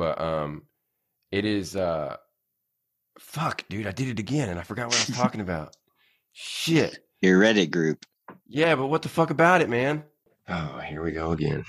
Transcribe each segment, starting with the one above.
but um, it is uh, fuck, dude, I did it again, and I forgot what I was talking about. Shit. Your Reddit group. Yeah, but what the fuck about it, man? Oh, here we go again.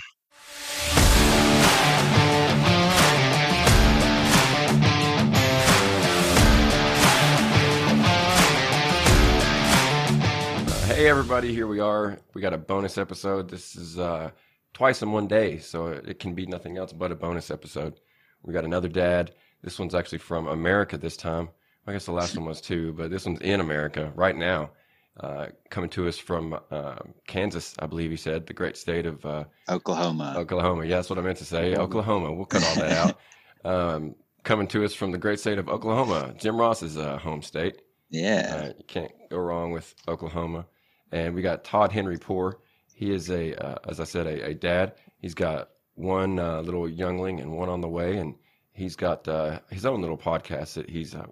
Hey, everybody, here we are. We got a bonus episode. This is uh, twice in one day, so it can be nothing else but a bonus episode. We got another dad. This one's actually from America this time. I guess the last one was too, but this one's in America right now. Uh, coming to us from uh, Kansas, I believe he said, the great state of uh, Oklahoma. Oklahoma. Yeah, that's what I meant to say. Oklahoma. We'll cut all that out. Um, coming to us from the great state of Oklahoma, Jim Ross's uh, home state. Yeah. Uh, you can't go wrong with Oklahoma. And we got Todd Henry Poor. He is a, uh, as I said, a, a dad. He's got one uh, little youngling and one on the way, and he's got uh, his own little podcast that he's uh,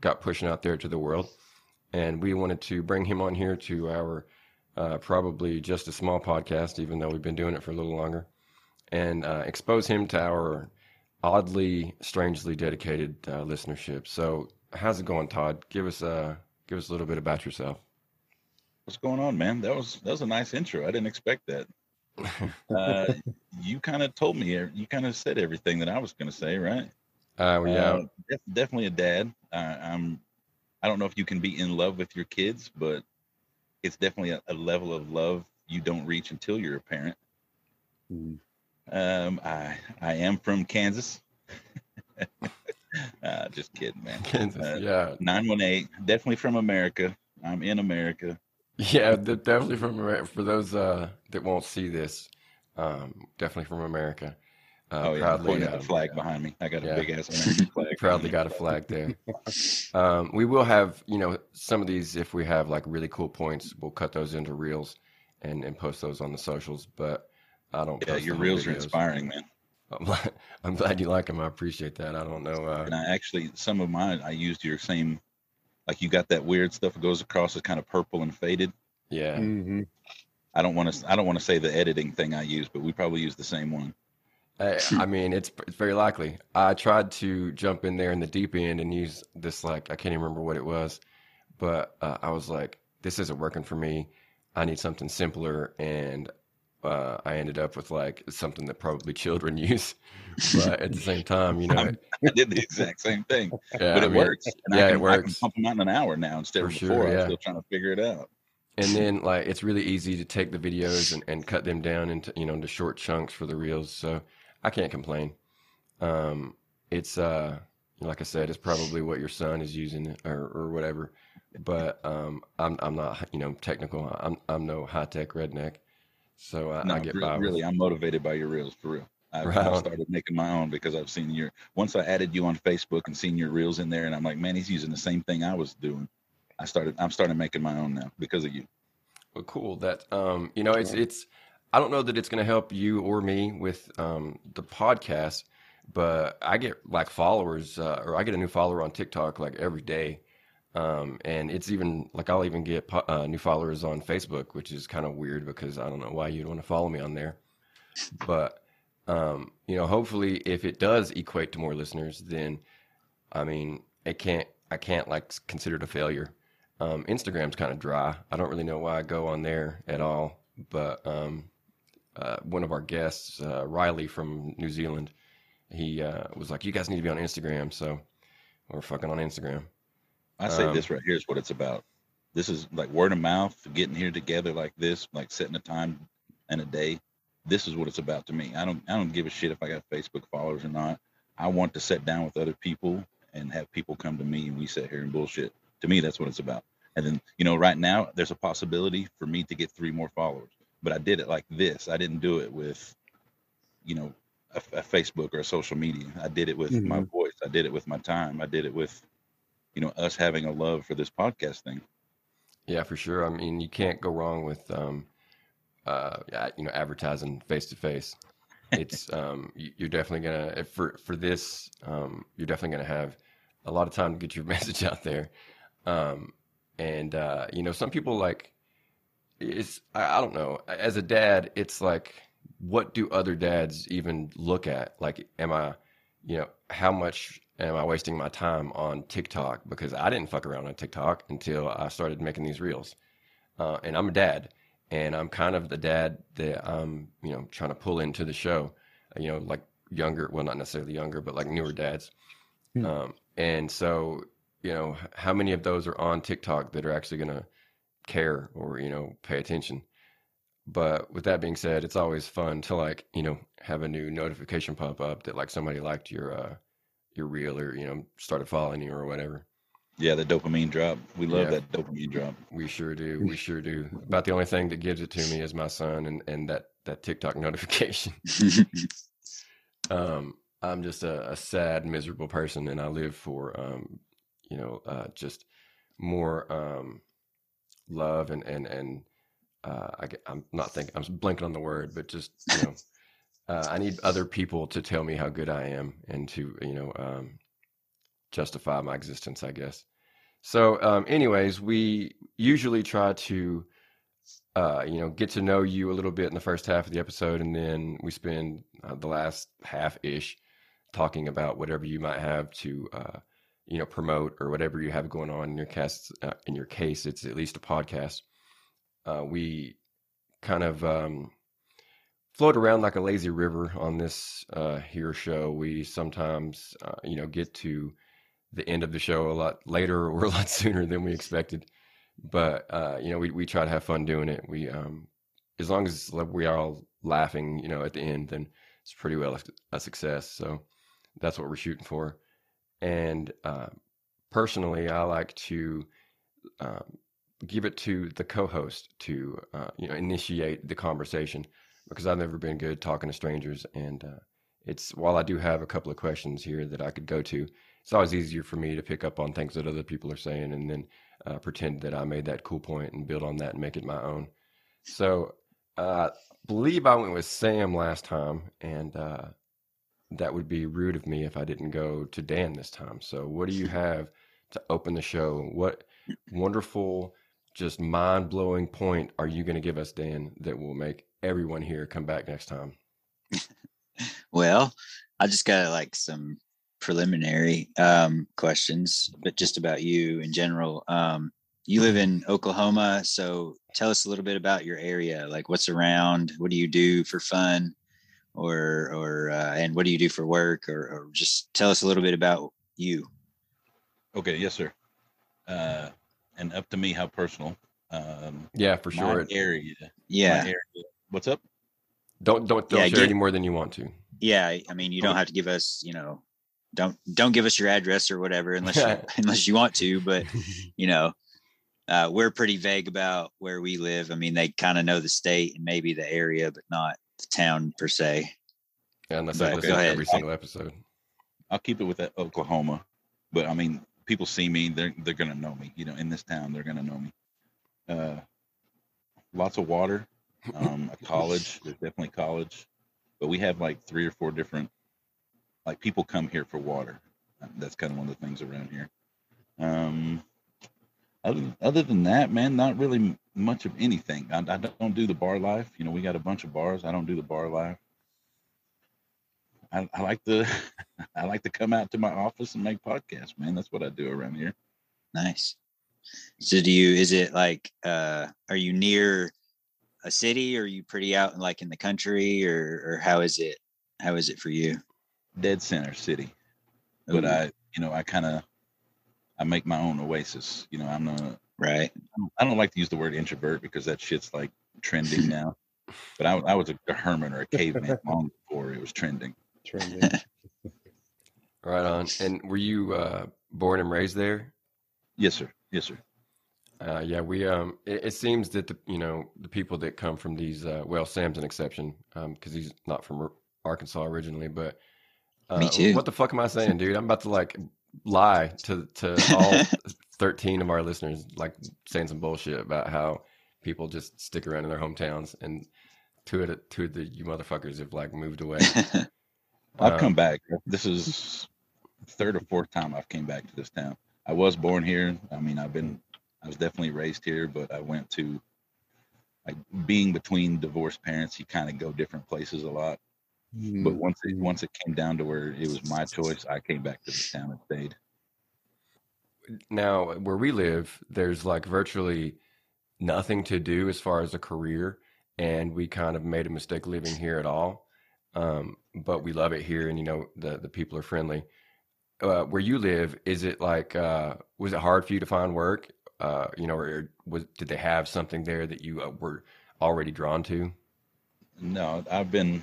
got pushing out there to the world. And we wanted to bring him on here to our uh, probably just a small podcast, even though we've been doing it for a little longer, and uh, expose him to our oddly, strangely dedicated uh, listenership. So, how's it going, Todd? Give us uh, give us a little bit about yourself. What's going on, man? That was that was a nice intro. I didn't expect that. Uh, you kind of told me. You kind of said everything that I was going to say, right? Uh, yeah, Uh, def- definitely a dad. Uh, I'm. I don't know if you can be in love with your kids, but it's definitely a, a level of love you don't reach until you're a parent. Mm. Um, I I am from Kansas. uh, just kidding, man. Kansas. Uh, yeah, Nine one eight. Definitely from America. I'm in America. Yeah, definitely from America. For those uh, that won't see this, um, definitely from America. Uh, oh yeah, proudly, pointing um, the flag behind me. I got yeah. a big ass American flag. proudly got a flag there. Um, we will have, you know, some of these. If we have like really cool points, we'll cut those into reels and and post those on the socials. But I don't. Yeah, your reels are inspiring, man. I'm glad, I'm glad you like them. I appreciate that. I don't know. Uh, And I actually, some of mine, I used your same, like you got that weird stuff that goes across as kind of purple and faded. yeah, Mm-hmm. I don't want to, I don't want to say the editing thing I use, but we probably use the same one. I, I mean, it's it's very likely. I tried to jump in there in the deep end and use this like I can't even remember what it was, but uh, I was like, this isn't working for me. I need something simpler, and uh, I ended up with like something that probably children use. But at the same time, you know, I did the exact same thing, yeah, but I it mean, works. And yeah, I it can, I can works. pump them out in an hour now instead For of sure, before. I yeah. was still trying to figure it out. And then like it's really easy to take the videos and, and cut them down into you know into short chunks for the reels. So I can't complain. Um, it's uh like I said, it's probably what your son is using or, or whatever. But um, I'm I'm not you know technical. I'm I'm no high tech redneck. So I, No, I get really, by really, I'm motivated by your reels for real. I've, Right I've started making my own because I've seen your. Once I added you on Facebook and seen your reels in there, and I'm like, man, he's using the same thing I was doing. I started. I'm starting making my own now because of you. Well, cool. That um, you know, it's it's. I don't know that it's going to help you or me with um the podcast, but I get like followers, uh, or I get a new follower on TikTok like every day, um, and it's even like I'll even get uh, new followers on Facebook, which is kind of weird because I don't know why you'd want to follow me on there, but um, you know, hopefully, if it does equate to more listeners, then I mean, it can't. I can't like consider it a failure. Um, Instagram's kind of dry. I don't really know why I go on there at all. But um, uh, one of our guests, uh, Riley from New Zealand, he uh, was like, "You guys need to be on Instagram." So we're fucking on Instagram. I say Um, this right here is what it's about. This is like word of mouth, getting here together like this, like setting a time and a day. This is what it's about to me. I don't I don't give a shit if I got Facebook followers or not. I want to sit down with other people and have people come to me and we sit here and bullshit. To me, that's what it's about. And then, you know, right now there's a possibility for me to get three more followers. But I did it like this. I didn't do it with, you know, a, a Facebook or a social media. I did it with my voice. I did it with my time. I did it with, you know, us having a love for this podcast thing. Yeah, for sure. I mean, you can't go wrong with, um, uh, you know, advertising face to face. It's um, you- you're definitely gonna for for this, um, you're definitely gonna have a lot of time to get your message out there. Um, and uh, you know, some people like it's I, I don't know. As a dad, it's like, what do other dads even look at? Like, am I you know, how much am I wasting my time on TikTok? Because I didn't fuck around on TikTok until I started making these reels. Uh, and I'm a dad, and I'm kind of the dad that I'm, you know, trying to pull into the show. You know, like younger, well, not necessarily younger, but like newer dads. Hmm. Um, and so, you know, how many of those are on TikTok that are actually going to care or you know pay attention? But with that being said, it's always fun to like you know have a new notification pop up that like somebody liked your uh your reel or you know started following you or whatever. Yeah, the dopamine drop. We love Yeah. that dopamine drop. We sure do. We sure do. About the only thing that gives it to me is my son and and that that TikTok notification. Um, I'm just a, a sad, miserable person, and I live for um, you know, uh, just more um, love and and and uh, I, am not thinking. I'm blanking on the word, but just you know, uh, I need other people to tell me how good I am and to you know um, justify my existence. I guess. So, um, anyways, we usually try to uh, you know, get to know you a little bit in the first half of the episode, and then we spend uh, the last half ish talking about whatever you might have to, uh, you know, promote or whatever you have going on in your cast. Uh, in your case, it's at least a podcast. Uh, we kind of um, float around like a lazy river on this uh, here show. We sometimes, uh, you know, get to the end of the show a lot later or a lot sooner than we expected but uh, you know, we we try to have fun doing it. We um, as long as we are all laughing, you know, at the end, then it's pretty well a, success. So that's what we're shooting for. And uh, personally, I like to um, give it to the co-host to uh, you know initiate the conversation because I've never been good talking to strangers, and uh, it's while I do have a couple of questions here that I could go to, it's always easier for me to pick up on things that other people are saying, and then uh, pretend that I made that cool point and build on that and make it my own. So uh, believe I went with Sam last time, and uh, that would be rude of me if I didn't go to Dan this time. So what do you have to open the show? What wonderful, just mind blowing point are you going to give us, Dan, that will make everyone here come back next time? well, I just got like some preliminary um, questions, but just about you in general. Um, you live in Oklahoma, so tell us a little bit about your area. Like, what's around? What do you do for fun, or or uh, and what do you do for work? Or, or just tell us a little bit about you. Okay, yes, sir. Uh, and up to me how personal. Um, Yeah, for my sure. area. my Yeah, area. What's up? Don't don't don't Yeah, share give- any more than you want to. yeah. I- I mean, you don't have to give us, you know, don't don't give us your address or whatever unless you, unless you want to. But you know, uh, we're pretty vague about where we live. I mean, they kind of know the state and maybe the area, but not the town per se. Yeah, unless But I listen to every single episode. I'll keep it with that Oklahoma, but I mean, people see me, they're they're gonna know me. You know, in this town, they're gonna know me. Uh, lots of water. Um, a college. There's definitely college, but we have like three or four different. Like people come here for water. Uh, That's kind of one of the things around here. Um, other other than that, man, not really much of anything. I, I don't do the bar life. You know, we got a bunch of bars. I don't do the bar life. I, I like to I like to come out to my office and make podcasts, man. That's what I do around here. Nice. So do you, is it like, uh, are you near a city or are you pretty out in like in the country or, or how is it, how is it for you? Dead center city. But I, you know, I kind of I make my own oasis. You know, I'm not right. I don't like to use the word introvert because that shit's like trending now. But I, I was a, a hermit or a caveman long before it was trending. Trending. Right on. And were you uh, born and raised there? Yes, sir. Yes, sir. Uh, yeah, we. Um, it, it seems that the you know the people that come from these. Uh, well, Sam's an exception because he's not from Ar- Arkansas originally. But uh, Me too. What the fuck am I saying, dude? I'm about to like lie to to all 13 of our listeners, like saying some bullshit about how people just stick around in their hometowns, and two of the two of the you motherfuckers have like moved away. I've Um, come back. This is third or fourth time I've came back to this town. I was born here. I mean, I've been, I was definitely raised here, but I went to, like, being between divorced parents, you kind of go different places a lot. But once it once it came down to where it was my choice, I came back to the town and stayed. Now, where we live, there's like virtually nothing to do as far as a career, and we kind of made a mistake living here at all. Um, but we love it here, and you know the the people are friendly. Uh, where you live, is it like uh, was it hard for you to find work? Uh, you know, or was did they have something there that you uh, were already drawn to? No, I've been,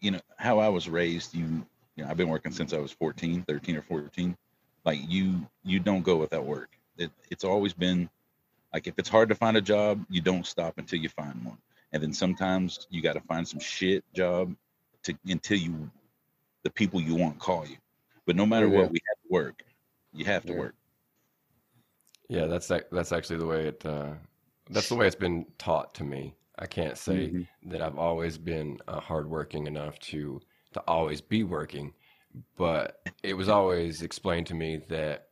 you know, how I was raised, you, you know, I've been working since I was 14, 13 or 14. Like you, you don't go without work. It, it's always been like, if it's hard to find a job, you don't stop until you find one. And then sometimes you got to find some shit job to, until you, the people you want call you. But no matter Yeah. what, we have to work. You have to Yeah. work. Yeah, that's that's actually the way it. Uh, that's the way it's been taught to me. I can't say Mhm. that I've always been uh, hardworking enough to to always be working, but it was always explained to me that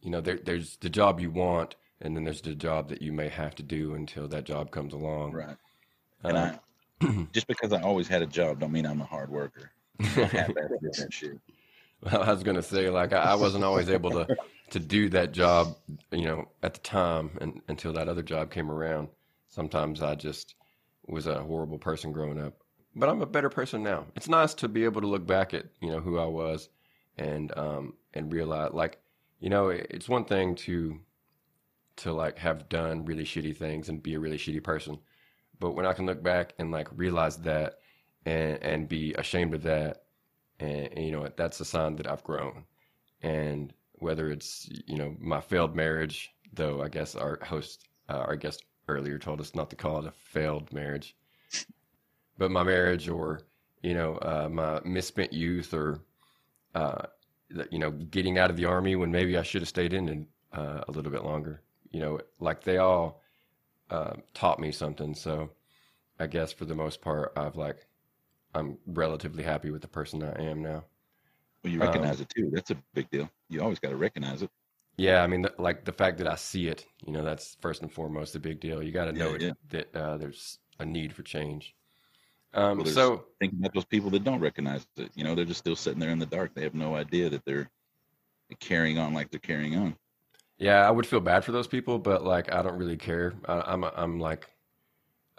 you know there, there's the job you want, and then there's the job that you may have to do until that job comes along. Right. And Uh, I, just because I always had a job, don't mean I'm a hard worker. I have that shit. Well, I was gonna say like I, I wasn't always able to to do that job, you know, at the time and, until that other job came around. Sometimes I just was a horrible person growing up, but I'm a better person now. It's nice to be able to look back at you know who I was and um and realize like you know it's one thing to to like have done really shitty things and be a really shitty person, but when I can look back and like realize that and and be ashamed of that and, and you know that's a sign that I've grown. And whether it's you know my failed marriage, though I guess our host, uh, our guest earlier told us not to call it a failed marriage, but my marriage or you know uh, my misspent youth or uh, you know getting out of the army when maybe I should have stayed in and, uh, a little bit longer. You know, like they all uh, taught me something. So I guess for the most part, I've like I'm relatively happy with the person I am now. Well, you Um, recognize it too. That's a big deal. You always got to recognize it. Yeah, I mean, th- like the fact that I see it, you know, that's first and foremost a big deal. You got to know Yeah, it, that uh, there's a need for change. Um, Well, so thinking about those people that don't recognize it. You know, they're just still sitting there in the dark. They have no idea that they're carrying on like they're carrying on. yeah, I would feel bad for those people, but like I don't really care. I, I'm I'm like,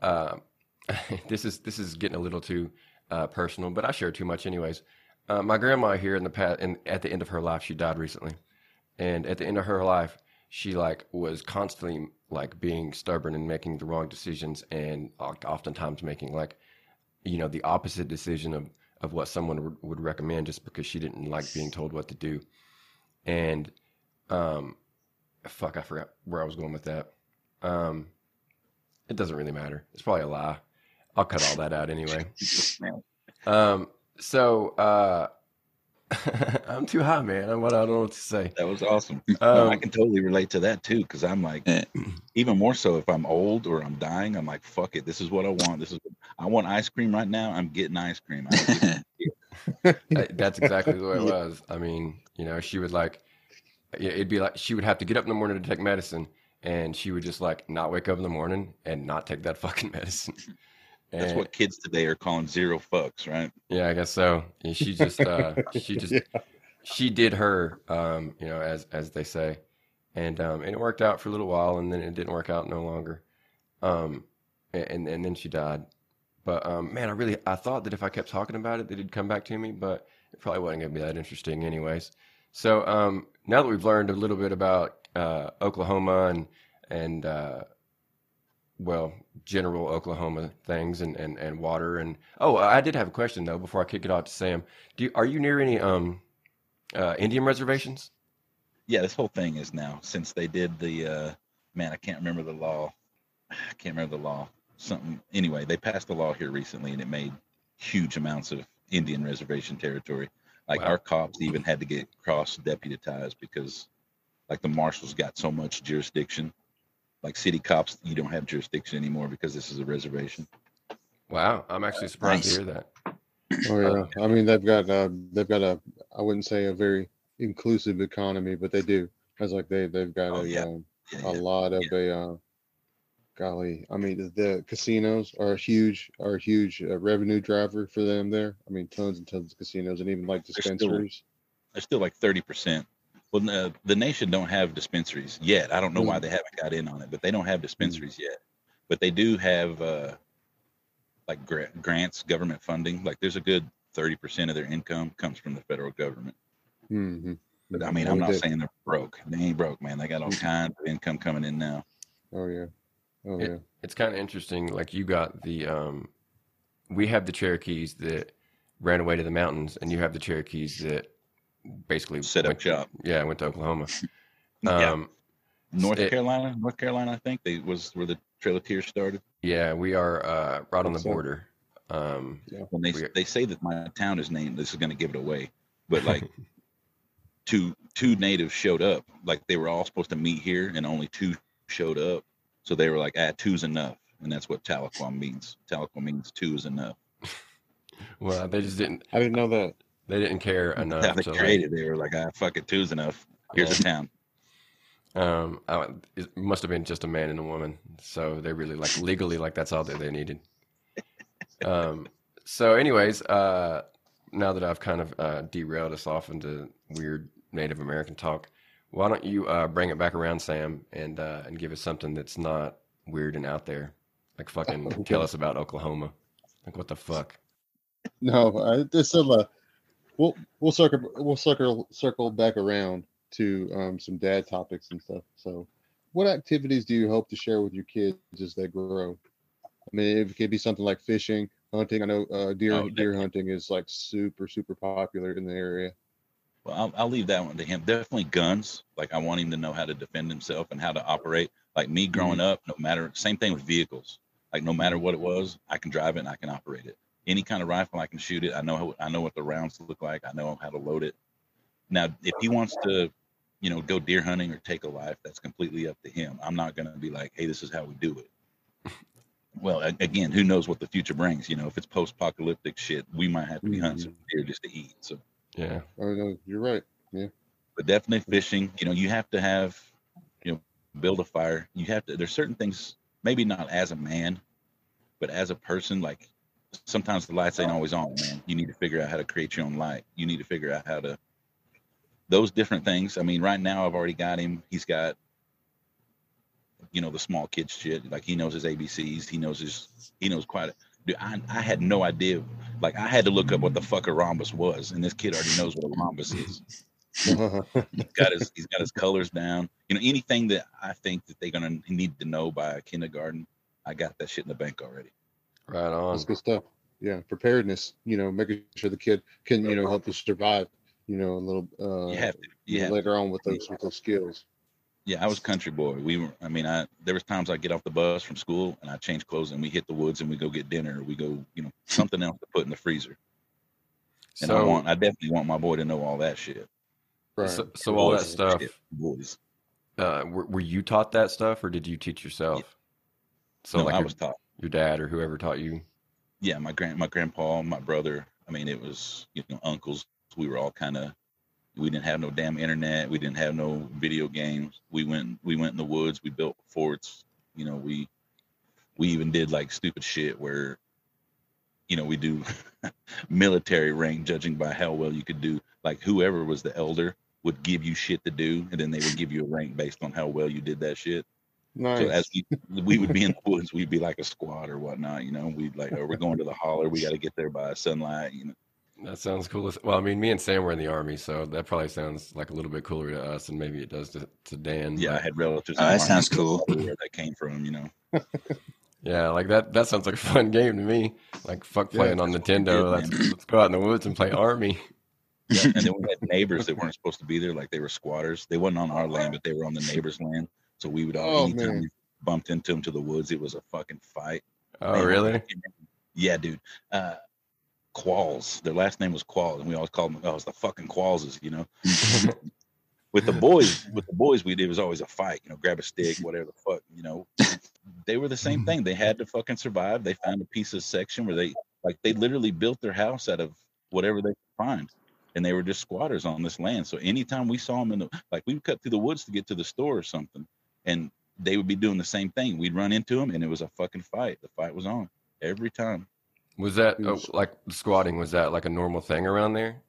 uh, this is this is getting a little too uh, personal, but I share too much anyways. Uh, my grandma here in the past, and at the end of her life, she died recently, and at the end of her life, she like was constantly like being stubborn and making the wrong decisions, and oftentimes making like, you know, the opposite decision of of what someone would, would recommend just because she didn't like being told what to do, and um, fuck, I forgot where I was going with that. Um, it doesn't really matter. It's probably a lie. I'll cut all that out anyway. Um, so uh, I'm too high, man. I'm, I don't know what to say. That was awesome. No, I Um, can totally relate to that too, because I'm like, Yeah. even more so if I'm old or I'm dying, I'm like, fuck it. This is what I want. This is I want ice cream right now. I'm getting ice cream. I don't give a That's exactly the way it was. I mean, you know, she would like, it'd be like she would have to get up in the morning to take medicine, and she would just like not wake up in the morning and not take that fucking medicine. That's And- what kids today are calling zero fucks, right? Yeah, I guess so. And she just, uh, she just, Yeah. she did her, um, you know, as as they say, and um, and it worked out for a little while, and then it didn't work out no longer, um, and and then she died. But um, man, I really, I thought that if I kept talking about it, that it'd come back to me, but it probably wasn't gonna be that interesting, anyways. So um, now that we've learned a little bit about uh, Oklahoma and and uh, well, general Oklahoma things and, and, and water and oh, I did have a question though before I kick it off to Sam. Do you, are you near any um uh, Indian reservations? Yeah, this whole thing is now since they did the uh man, I can't remember the law. I can't remember the law. Something anyway, they passed a law here recently and it made huge amounts of Indian reservation territory. Like Wow. our cops even had to get cross deputized because like the marshals got so much jurisdiction. Like city cops, you don't have jurisdiction anymore because this is a reservation. Wow, I'm actually surprised Nice. to hear that. Oh yeah, I mean they've got uh, they've got a I wouldn't say a very inclusive economy, but they do. It's like they they've got Oh, a, yeah. um, Yeah, a yeah. lot of a uh, golly, I mean, the, the casinos are a huge, are a huge uh, revenue driver for them there. I mean, tons and tons of casinos, and even like They're still- dispensaries. They're still like thirty percent. Well, the, the nation don't have dispensaries yet. I don't know why they haven't got in on it, but they don't have dispensaries yet. But they do have uh, like gra- grants, government funding. Like there's a good thirty percent of their income comes from the federal government. Mm-hmm. But I mean, I'm not saying they're broke. They ain't broke, man. They got all kinds of income coming in now. Oh yeah, oh It- yeah. It's kind of interesting. Like you got the, um, we have the Cherokees that ran away to the mountains, and you have the Cherokees that basically Set up went, shop. Yeah, I went to Oklahoma. Yeah. Um, North it- Carolina, North Carolina, I think they was where the Trail of Tears started. yeah, we are uh, right on the border. Um, When they We- they say that my town is named, this is going to give it away. But like two two natives showed up. Like they were all supposed to meet here, and only two showed up. So they were like, "Ah, two's enough," and that's what Tahlequah means. Tahlequah means two is enough. well, they just didn't. I didn't know that. They didn't care How enough they to like, created, they were like, "Ah, fuck it, two's enough. Here's a town." Um, I, it must have been just a man and a woman, so they really like legally like that's all that they needed. Um, so, anyways, uh, now that I've kind of uh, derailed us off into weird Native American talk, why don't you uh, bring it back around, Sam, and uh, and give us something that's not weird and out there, like fucking tell us about Oklahoma. Like what the fuck? No, I, this is uh, we'll we'll circle we'll circle circle back around to um, some dad topics and stuff. So, what activities do you hope to share with your kids as they grow? I mean, it could be something like fishing, hunting. I know uh, deer Oh, deer hunting is like super super popular in the area. Well, I'll, I'll leave that one to him. Definitely guns. Like I want him to know how to defend himself and how to operate. Like me growing up, no matter same thing with vehicles. Like no matter what it was, I can drive it and I can operate it. Any kind of rifle, I can shoot it. I know how, I know what the rounds look like. I know how to load it. Now, if he wants to, you know, go deer hunting or take a life, that's completely up to him. I'm not going to be like, hey, this is how we do it. Well, again, who knows what the future brings? You know, if it's post-apocalyptic shit, we might have to be hunting some mm-hmm. deer just to eat. So Yeah, Oh no, you're right. Yeah, but definitely fishing. You know, you have to have, you know, build a fire. You have to. There's certain things, maybe not as a man, but as a person. Like sometimes the lights ain't always on, man. You need to figure out how to create your own light. You need to figure out how to. Those different things. I mean, right now I've already got him. He's got, you know, the small kid shit. Like he knows his ABCs. He knows his. He knows quite. A, dude, I I had no idea. Like I had to look up what the fuck a rhombus was, and this kid already knows what a rhombus is he's got his he's got his colors down. You know, anything that I think that they're gonna need to know by kindergarten, I got that shit in the bank already. Right on. That's good stuff. Yeah, preparedness. You know, making sure the kid can you know help to survive. You know, a little uh, You have to. You have later on with those with those skills. Yeah, I was country boy. We were. I mean, I there was times I get off the bus from school and I change clothes and we hit the woods and we go get dinner. We go, you know, something else to put in the freezer. And I want, I definitely want my boy to know all that shit. Right. so, so all that stuff. shit, boys. Uh, were, were you taught that stuff, or did you teach yourself? So, no, like I was taught. Your dad or whoever taught you. yeah, my grand my grandpa, my brother. I mean, it was you know uncles. We were all kind of. We didn't have no damn internet. We didn't have no video games. We went we went in the woods. We built forts. You know, we we even did like stupid shit where, you know, we do military rank judging by how well you could do. Like whoever was the elder would give you shit to do, and then they would give you a rank based on how well you did that shit. Nice. So as we we would be in the woods, we'd be like a squad or whatnot, you know. We'd like, oh, we're going to the holler. We got to get there by sunlight, you know. That sounds cool. Well, I mean, me and Sam were in the army, so that probably sounds like a little bit cooler to us, and maybe it does to, to Dan. Yeah, I had relatives. Oh, in the that army, sounds cool. Where that came from, you know. yeah, like that. That sounds like a fun game to me. Like fuck Yeah, playing on that's what we Nintendo. did, Let's, let's go out in the woods and play army. Yeah, and then we had neighbors that weren't supposed to be there, like they were squatters. They wasn't on our land, but they were on the neighbor's land. So we would all, Oh, anytime man. we bumped into them to the woods, it was a fucking fight. Oh, They were- really? Yeah, dude. Uh, Qualls. Their last name was Qualls, and we always called them. Oh, it's the fucking Quallses, you know. with the boys, with the boys, we did was always a fight. You know, grab a stick, whatever the fuck. You know, they were the same thing. They had to fucking survive. They found a piece of section where they like they literally built their house out of whatever they could find, and they were just squatters on this land. So anytime we saw them in the like, we would cut through the woods to get to the store or something, and they would be doing the same thing. We'd run into them, and it was a fucking fight. The fight was on every time. Was that uh, Yes. like squatting? Was that like a normal thing around there?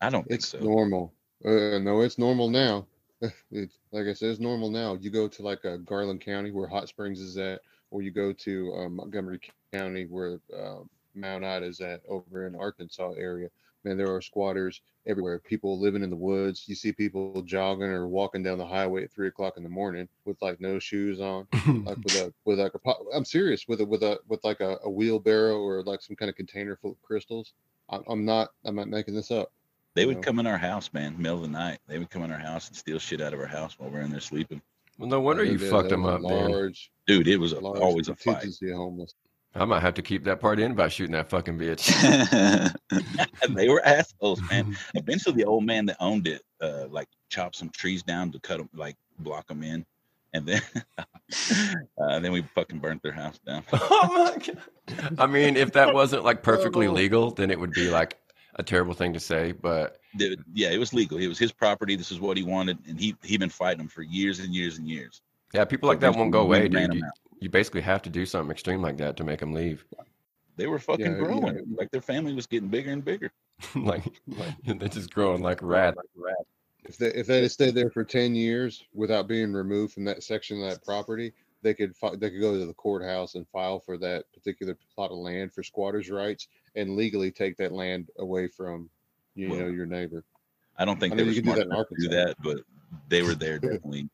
I don't think It's so. normal. Uh, no, it's normal now. it's like I said, it's normal now. You go to like uh, Garland County where Hot Springs is at, or you go to um, Montgomery County where uh, Mount Ida is at over in Arkansas area. Man, there are squatters everywhere. People living in the woods. You see people jogging or walking down the highway at three o'clock in the morning with like no shoes on, like with a with like a. po- I'm serious with a with a with like a, a wheelbarrow or like some kind of container full of crystals. I'm, I'm not. I'm not making this up. They would know? come in our house, man, middle of the night. They would come in our house and steal shit out of our house while we're in there sleeping. well, no wonder you There- fucked them up, a man. large, Dude, it was a, large always a fight. homeless. I might have to keep that part in by shooting that fucking bitch. They were assholes, man. Eventually, the old man that owned it, uh, like chopped some trees down to cut them, like block them in, and then, uh, then we fucking burnt their house down. oh my god! I mean, if that wasn't like perfectly legal, then it would be like a terrible thing to say. But Dude, yeah, it was legal. It was his property. This is what he wanted, and he he been fighting them for years and years and years. yeah, people like that won't go away, dude. You. You basically have to do something extreme like that to make them leave. They were fucking Yeah, yeah. growing. Like their family was getting bigger and bigger. like, they're just growing like rats. If they if they had stayed there for ten years without being removed from that section of that property, they could fi- they could go to the courthouse and file for that particular plot of land for squatters' rights and legally take that land away from you Well, know your neighbor. I don't think I they know were you can do that in to do that, but they were there definitely.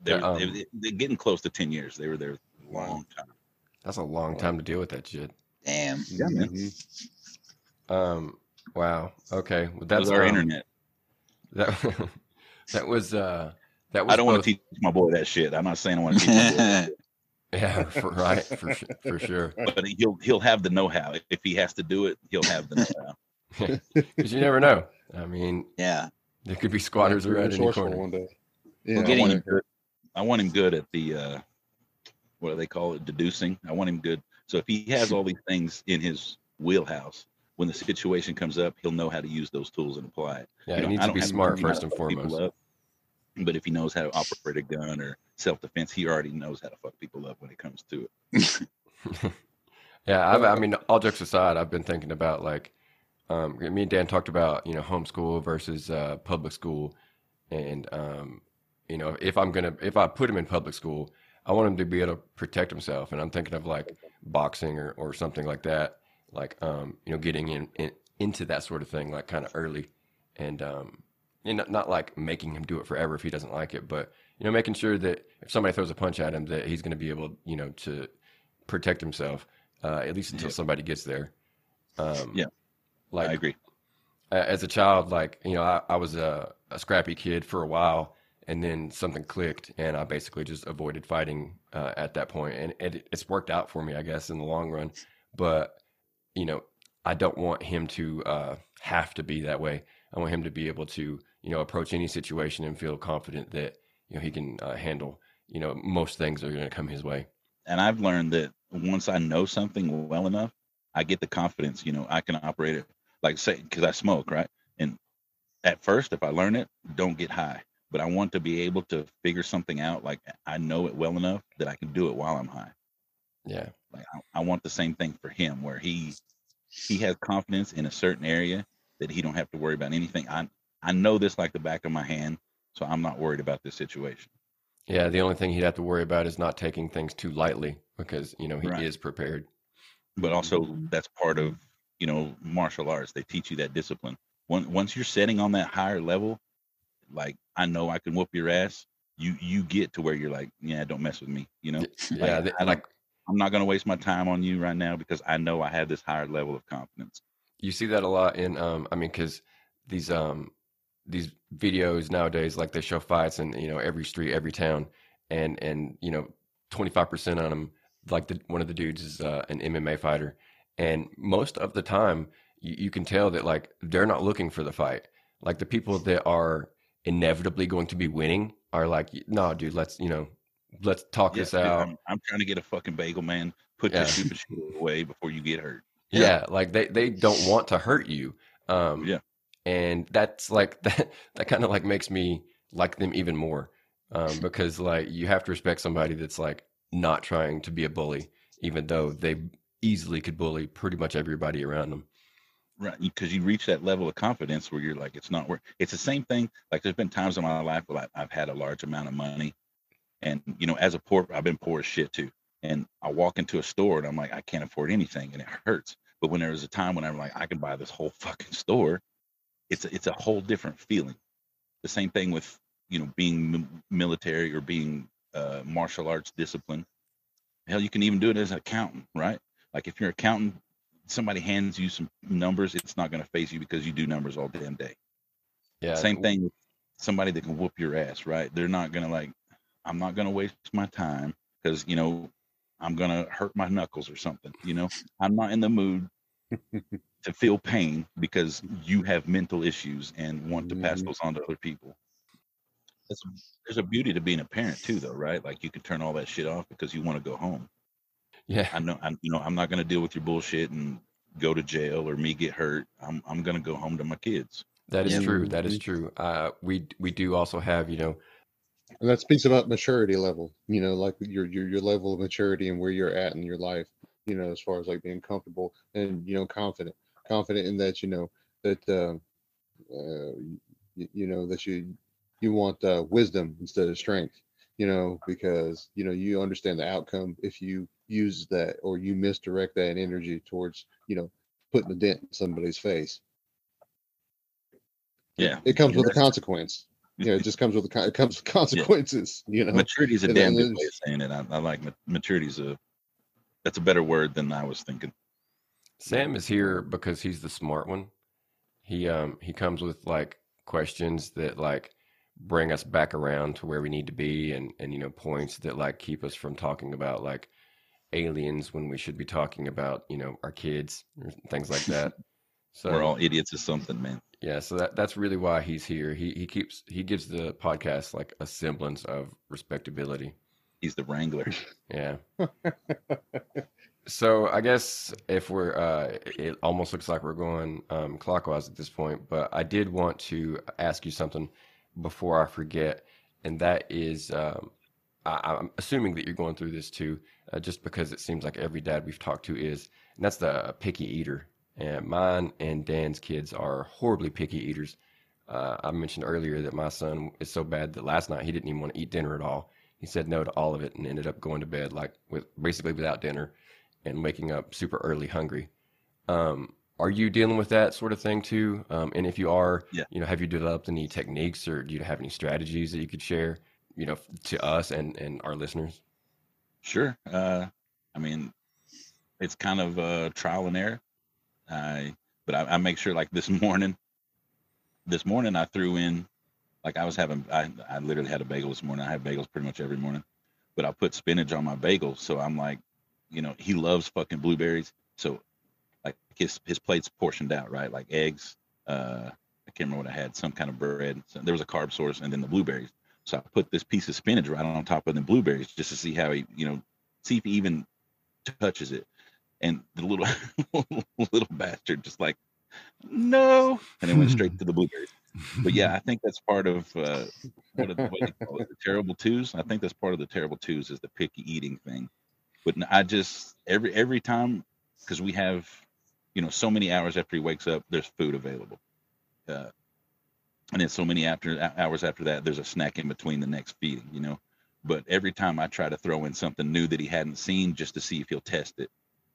They're, um, they- they're getting close to ten years. They were there a long time. That's a long time to deal with that shit. Damn. Yeah, man. Mhm. Um. Wow. Okay. Well, That that's was our um, internet. That that was uh that was I don't want to teach my boy that shit. I'm not saying I want to teach my boy that shit, Yeah, for, right, for su- for sure. but he'll he'll have the know-how. If he has to do it, he'll have the know-how. Because you never know. I mean, yeah. there could be squatters Be around any corner. one day. I Yeah, getting- want him good. I want him good at the uh, what do they call it? Deducing. I want him good. So if he has all these things in his wheelhouse, when the situation comes up, he'll know how to use those tools and apply it. Yeah, You he needs I to don't be smart first and foremost. up, But if he knows how to operate a gun or self-defense, he already knows how to fuck people up when it comes to it. Yeah, I've, I mean, all jokes aside, I've been thinking about like, um, me and Dan talked about you know homeschool versus uh, public school, and um, you know if I'm gonna if I put him in public school, I want him to be able to protect himself, and I'm thinking of like boxing or, or something like that, like um, you know getting in, in into that sort of thing like kind of early, and um, you know, not like making him do it forever if he doesn't like it, but you know making sure that if somebody throws a punch at him, that he's going to be able you know to protect himself uh, at least until Yeah. somebody gets there. Um, Yeah. like I agree. as a child, like you know, I, I was a, a scrappy kid for a while, and then something clicked, and I basically just avoided fighting uh, at that point, and it, it's worked out for me, I guess, in the long run. But you know, I don't want him to uh, have to be that way. I want him to be able to, you know, approach any situation and feel confident that you know he can uh, handle. You know, most things are going to come his way. and I've learned that once I know something well enough, I get the confidence. You know, I can operate it. Like say, because I smoke, right? And at first, if I learn it, don't get high. But I want to be able to figure something out. Like I know it well enough that I can do it while I'm high. Yeah, Like I, I want the same thing for him, where he he has confidence in a certain area that he don't have to worry about anything. I I know this like the back of my hand, so I'm not worried about this situation. yeah. The only thing he'd have to worry about is not taking things too lightly because you know he Right. is prepared. but also mm-hmm. that's part of you know martial arts they teach you that discipline once once you're setting on that higher level like i know i can whoop your ass you you get to where you're like yeah don't mess with me you know? Yeah, Like, th- I, like I'm not going to waste my time on you right now because i know i have this higher level of confidence. You see that a lot in um i mean because these um these videos nowadays like they show fights in you know every street every town and and you know 25% on them like the one of the dudes is uh, an mma fighter and most of the time you, you can tell that like they're not looking for the fight. Like the people that are inevitably going to be winning are like no dude let's you know let's talk Yeah, this dude, out I'm, I'm trying to get a fucking bagel man put Yeah. your stupid shit away before you get hurt yeah. like they they don't want to hurt you um Yeah. and that's like that that kind of like makes me like them even more um, because like you have to respect somebody that's like not trying to be a bully, even though they easily could bully pretty much everybody around them. Right, because you reach that level of confidence where you're like, it's not work. It's the same thing. Like there's been times in my life where I've had a large amount of money, and you know, as a poor, I've been poor as shit too. And I walk into a store and I'm like, I can't afford anything, and it hurts. But when there was a time when I'm like, I can buy this whole fucking store, it's a, it's a whole different feeling. The same thing with you know being m- military or being uh, martial arts discipline. Hell, you can even do it as an accountant, right? Like if you're an accountant, somebody hands you some numbers, it's not going to face you because you do numbers all damn day. Yeah. Same thing with somebody that can whoop your ass, right? They're not going to like, I'm not going to waste my time because, you know, I'm going to hurt my knuckles or something. You know, I'm not in the mood to feel pain because you have mental issues and want to pass Mhm. those on to other people. That's, there's a beauty to being a parent too, though, right? Like you can turn all that shit off because you want to go home. Yeah. I know, I'm, you know, I'm not going to deal with your bullshit and go to jail or me get hurt. I'm, I'm going to go home to my kids. That is Yeah. true. That is true. Uh, we we do also have, you know, And that speaks about maturity level, you know, like your your your level of maturity and where you're at in your life, you know, as far as like being comfortable and you know confident, confident in that you know that uh, uh you, you know that you you want uh, wisdom instead of strength, you know, because you know you understand the outcome if you use that or you misdirect that energy towards you know putting a dent in somebody's face. Yeah. It comes with a consequence. You know, it just comes with the it comes with consequences. You know, Maturity is a And damn then good way of saying it. I, I like ma- maturity is a that's a better word than I was thinking. Sam is here because he's the smart one. He um he comes with like questions that like bring us back around to where we need to be and and you know points that like keep us from talking about like aliens when we should be talking about, you know, our kids or things like that. So We're all idiots or something, man. yeah, so that that's really why he's here. He he keeps he gives the podcast like a semblance of respectability. He's the wrangler. Yeah. So I guess if we're, uh, it almost looks like we're going um, clockwise at this point, but I did want to ask you something before I forget, and that is, um, I, I'm assuming that you're going through this too, uh, just because it seems like every dad we've talked to is, and that's the picky eater. And mine and Dan's kids are horribly picky eaters. Uh, I mentioned earlier that my son is so bad that last night he didn't even want to eat dinner at all. He said no to all of it and ended up going to bed like with basically without dinner and waking up super early hungry. Um, are you dealing with that sort of thing too? Um, and if you are, Yeah. you know, have you developed any techniques or do you have any strategies that you could share, you know, to us and, and our listeners? Sure. Uh, I mean, it's kind of uh, trial and error. I, but I, I make sure like this morning, this morning I threw in, like I was having, I, I literally had a bagel this morning. I have bagels pretty much every morning, but I put spinach on my bagel. So I'm like, you know, he loves fucking blueberries. So his, his plate's portioned out, right? Like eggs, uh, I can't remember what I had, some kind of bread. So there was a carb source and then the blueberries. So I put this piece of spinach right on top of the blueberries just to see how he, you know, see if he even touches it. And the little little bastard just like, no, and then went straight to the blueberries. But yeah, I think that's part of uh, what, what do call it, the terrible twos. I think that's part of the terrible twos is the picky eating thing. But I just every every time because we have, you know, so many hours after he wakes up, there's food available. Uh, and then so many after hours after that, there's a snack in between the next feeding, you know. But every time I try to throw in something new that he hadn't seen, just to see if he'll test it,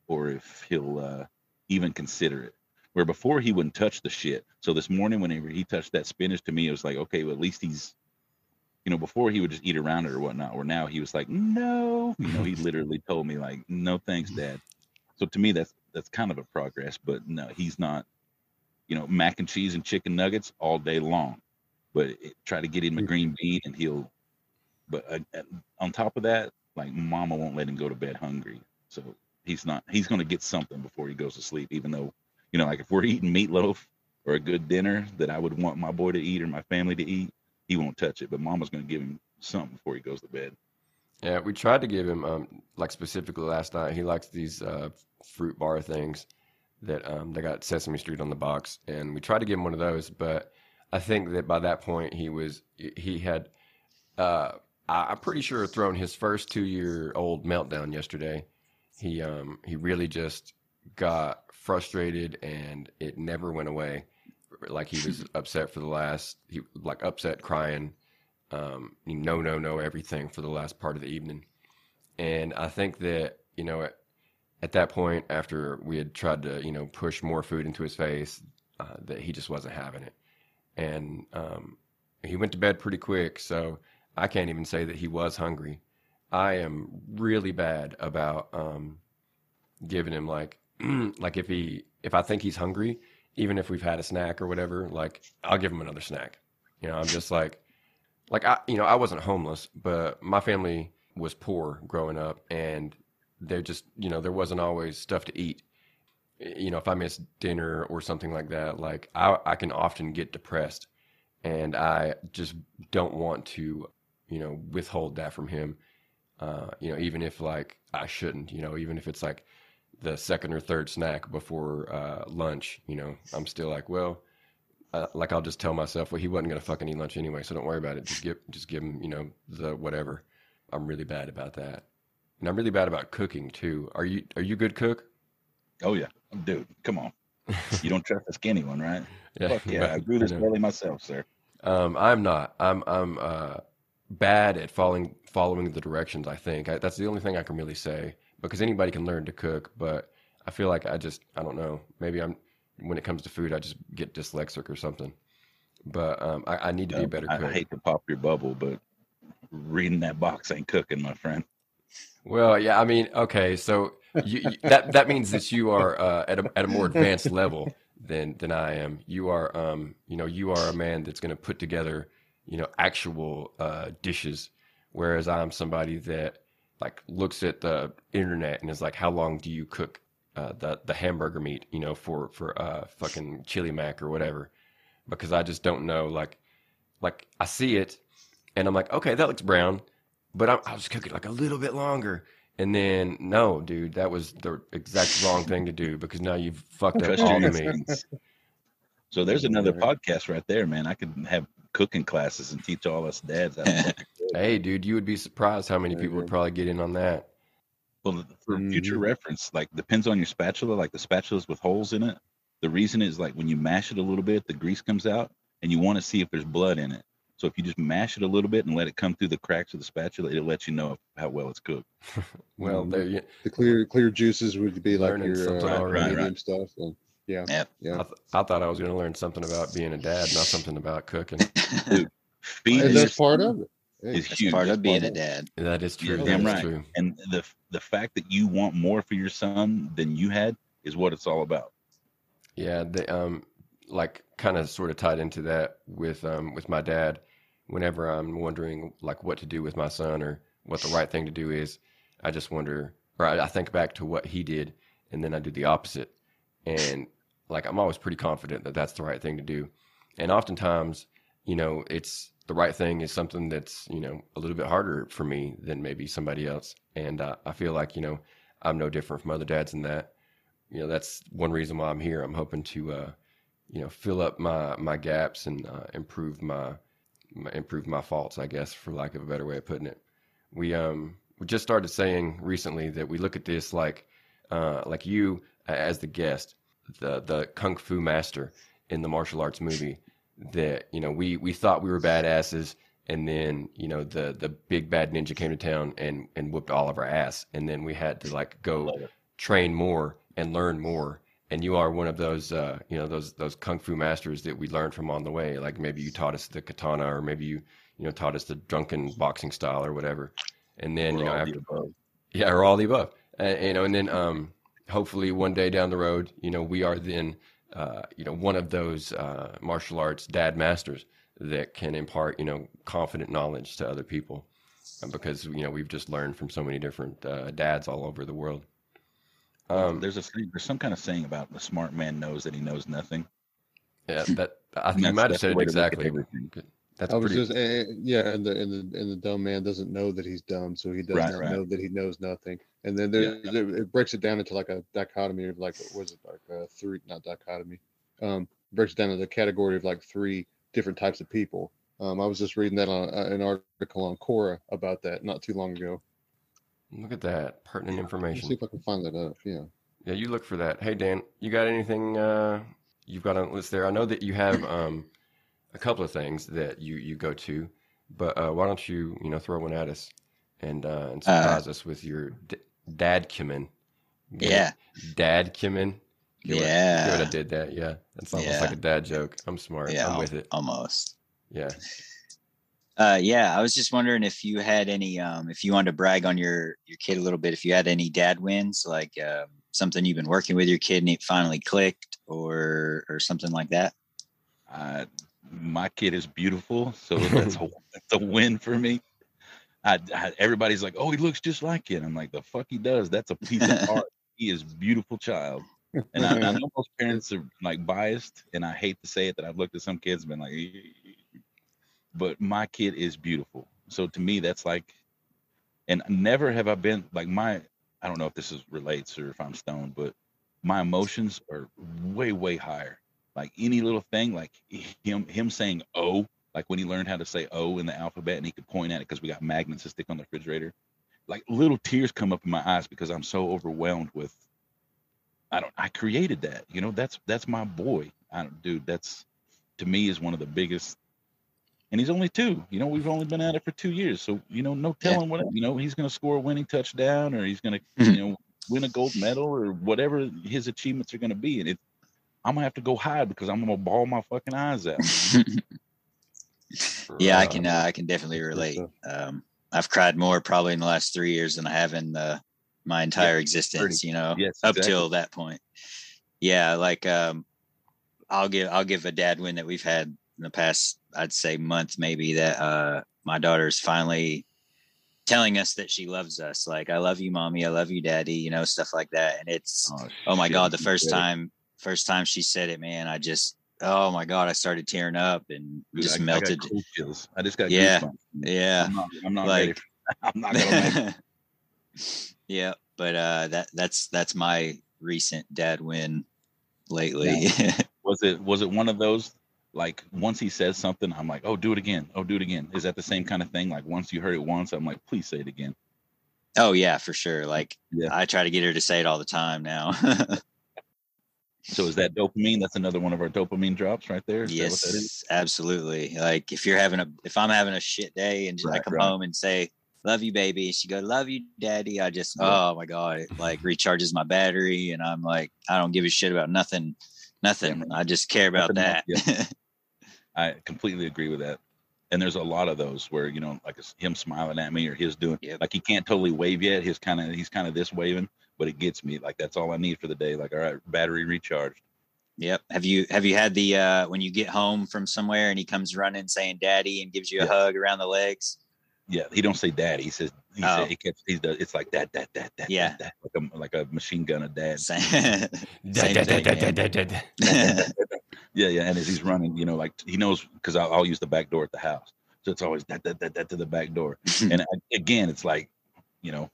or if he'll uh, even consider it. Where before he wouldn't touch the shit. So this morning, whenever he touched that spinach, to me it was like, okay, well at least he's, you know, before he would just eat around it or whatnot. Or now he was like, no, you know, he literally told me like, no thanks, dad. So to me, that's that's kind of a progress. But no, he's not you know, mac and cheese and chicken nuggets all day long. But it, try to get him a Mm. green bean and he'll. But uh, uh, on top of that, like Mama won't let him go to bed hungry, so he's not. He's going to get something before he goes to sleep. Even though, you know, like if we're eating meatloaf or a good dinner that I would want my boy to eat or my family to eat, he won't touch it. But Mama's going to give him something before he goes to bed. Yeah, we tried to give him um like specifically last night. He likes these uh fruit bar things that um they got Sesame Street on the box, and we tried to give him one of those. But I think that by that point he was he had uh, I'm pretty sure thrown his first two year old meltdown yesterday, he um he really just got frustrated and it never went away. Like he was upset for the last he like upset crying, um no no no everything for the last part of the evening. And I think that, you know, at that point after we had tried to, you know, push more food into his face, uh, that he just wasn't having it. And um he went to bed pretty quick, so I can't even say that he was hungry. I am really bad about um, giving him like like if he if I think he's hungry, even if we've had a snack or whatever, like I'll give him another snack. You know, I'm just like like I you know I wasn't homeless, but my family was poor growing up, and there just you know there wasn't always stuff to eat. You know, if I miss dinner or something like that, like I I can often get depressed, and I just don't want to you know withhold that from him. Uh, you know, even if like I shouldn't, you know, even if it's like the second or third snack before uh, lunch, you know, I'm still like, well, uh, like I'll just tell myself, well, he wasn't gonna fucking eat lunch anyway, so don't worry about it. Just give, just give him, you know, the whatever. I'm really bad about that, and I'm really bad about cooking too. Are you? Are you good cook? Oh yeah, dude, come on. You don't trust the skinny one, right? yeah, Fuck yeah, I grew this know. belly myself, sir. Um, I'm not. I'm I'm uh, bad at following following the directions. I think I, that's the only thing I can really say because anybody can learn to cook, but I feel like I just I don't know. Maybe I'm when it comes to food, I just get dyslexic or something. But um, I, I need to be a better I, cook. I hate to pop your bubble, but reading that box ain't cooking, my friend. Well, yeah, I mean, okay, so you, that that means that you are uh, at a at a more advanced level than than I am. You are, um, you know, you are a man that's going to put together, you know, actual uh, dishes, whereas I'm somebody that like looks at the internet and is like, how long do you cook uh, the the hamburger meat, you know, for for uh, fucking chili mac or whatever? Because I just don't know, like, like I see it and I'm like, okay, that looks brown but I'm, I'll just cook it like a little bit longer. And then, no, dude, that was the exact wrong thing to do because now you've fucked up Trust all the meat. So there's another podcast right there, man. I could have cooking classes and teach all us dads how to cook. Hey, dude, you would be surprised how many people would probably get in on that. Well, for future Mhm. reference, like depends on your spatula. Like the spatulas with holes in it. The reason is like when you mash it a little bit, the grease comes out, and you want to see if there's blood in it. So if you just mash it a little bit and let it come through the cracks of the spatula, it'll let you know how well it's cooked. Well, Mhm. there you. The clear clear juices would be like Learning your something uh, already. medium Right, stuff. And, yeah, Yep. yeah. I, th- I thought I was going to learn something about being a dad, not something about cooking. Feed And your that's part of it. Hey, is huge. part of being a dad. That is true. Yeah, damn right. true. and the the fact that you want more for your son than you had is what it's all about. Yeah, the um like kind of sort of tied into that with um with my dad. Whenever I'm wondering like what to do with my son or what the right thing to do is, I just wonder or I, I think back to what he did and then I do the opposite. And like I'm always pretty confident that that's the right thing to do. And oftentimes, you know, it's the right thing is something that's, you know, a little bit harder for me than maybe somebody else. And uh, I feel like, you know, I'm no different from other dads in that you know that's one reason why I'm here. I'm hoping to uh, you know fill up my my gaps and uh, improve my, my improve my faults, I guess, for lack of a better way of putting it. We um we just started saying recently that we look at this like uh, like you uh, as the guest, the the kung fu master in the martial arts movie. That you know we we thought we were badasses, and then you know the the big bad ninja came to town and and whooped all of our ass, and then we had to like go train more and learn more and you are one of those uh, you know those those kung fu masters that we learned from on the way. Like maybe you taught us the katana or maybe you you know taught us the drunken boxing style or whatever. And then you know all the after above. yeah or all the above. Uh, you know and then um hopefully one day down the road you know we are then uh, you know one of those uh, martial arts dad masters that can impart you know confident knowledge to other people. Because you know we've just learned from so many different uh, dads all over the world um, there's a there's some kind of saying about the smart man knows that he knows nothing. Yeah, that I, And you might have said it way to look at exactly. everything. That's I was pretty. just eh, eh, yeah, and the and the and the dumb man doesn't know that he's dumb, so he does Right, not right. know that he knows nothing. And then there, Yeah. there- it breaks it down into like a dichotomy of like what was it like uh, three not dichotomy, um, breaks it down into the category of like three different types of people. Um, I was just reading that on uh, an article on Quora about that not too long ago. Look at that pertinent Let's see if I can find that up. Yeah. Yeah, you look for that. Hey Dan, you got anything uh, you've got on the list there? I know that you have um, a couple of things that you you go to, but uh, why don't you you know throw one at us and uh, and Uh, surprise us with your d- dad kimmin? Yeah. dad kimmin. Get what, Yeah. get what I did that. Yeah, that's almost Yeah. like a dad joke. I'm smart. Yeah. I'm with it. Almost. Yeah. Uh, yeah, I was just wondering if you had any, um, if you wanted to brag on your your kid a little bit, if you had any dad wins, like um, something you've been working with your kid and it finally clicked, or or something like that. I, my kid is beautiful, so that's a, that's a win for me. I, I, everybody's like, "Oh, he looks just like it." I'm like, "The fuck he does? That's a piece of art. He is beautiful child." And I, I know most parents are like biased, and I hate to say it that I've looked at some kids and been like, but my kid is beautiful. So to me, that's like, and never have I been like my. I don't know if this is relates or if I'm stoned, but my emotions are way way higher. Like any little thing, like him him saying "oh," like when he learned how to say "oh" in the alphabet, and he could point at it because we got magnets to stick on the refrigerator. Like little tears come up in my eyes because I'm so overwhelmed with. I don't. I created that. You know, that's that's my boy. I don't, dude. That's to me is one of the biggest. And he's only two. You know, we've only been at it for two years, so you know, no Yeah. telling what you know. He's going to score a winning touchdown, or he's going to you know win a gold medal, or whatever his achievements are going to be. And it, I'm gonna have to go hide because I'm gonna ball my fucking eyes out. yeah, I can, uh, I can definitely relate. Um, I've cried more probably in the last three years than I have in the, my entire existence. You know, Yes, up exactly. till that point. Yeah, like um, I'll give I'll give a dad win that we've had in the past. I'd say month maybe that uh, my daughter's finally telling us that she loves us. Like I love you, mommy. I love you, daddy. You know, stuff like that. And it's oh, my god, the first time first time she said it, man, I just oh my god, I started tearing up and Dude, just I- I melted. cold chills. I just got Yeah. goosebumps. Yeah. I'm not, I'm not like I'm not gonna yeah but uh that that's that's my recent dad win lately Was it was it one of those like once he says something, I'm like, oh, do it again. Oh, do it again. Is that the same kind of thing? Like once you heard it once, I'm like, please say it again. oh yeah for sure like Yeah. i try to get her to say it all the time now So is that dopamine? That's another one of our dopamine drops right there. Is that what that is? yes absolutely like if you're having a if i'm having a shit day and i Right, come right. home and say love you baby she go love you daddy i just Yeah. oh my god it like recharges my battery and i'm like i don't give a shit about nothing nothing i just care about Nothing that I completely agree with that. And there's a lot of those where you know, like him smiling at me or his doing Yep. like he can't totally wave yet. His kind of he's kind of this waving, but it gets me. Like that's all I need for the day. Like all right, battery recharged. Yep. Have you have you had the uh when you get home from somewhere and he comes running saying daddy and gives you a Yeah. hug around the legs? Yeah, he don't say daddy. He says he Oh. said he kept he does it's like that that that that Yeah. that, that, like a like a machine gun of dad. Same, Da- same da- da- thing, Yeah, yeah. And as he's running, you know, like he knows because I'll, I'll use the back door at the house, so it's always that that that, that to the back door. Mm-hmm. and I, again, it's like, you know,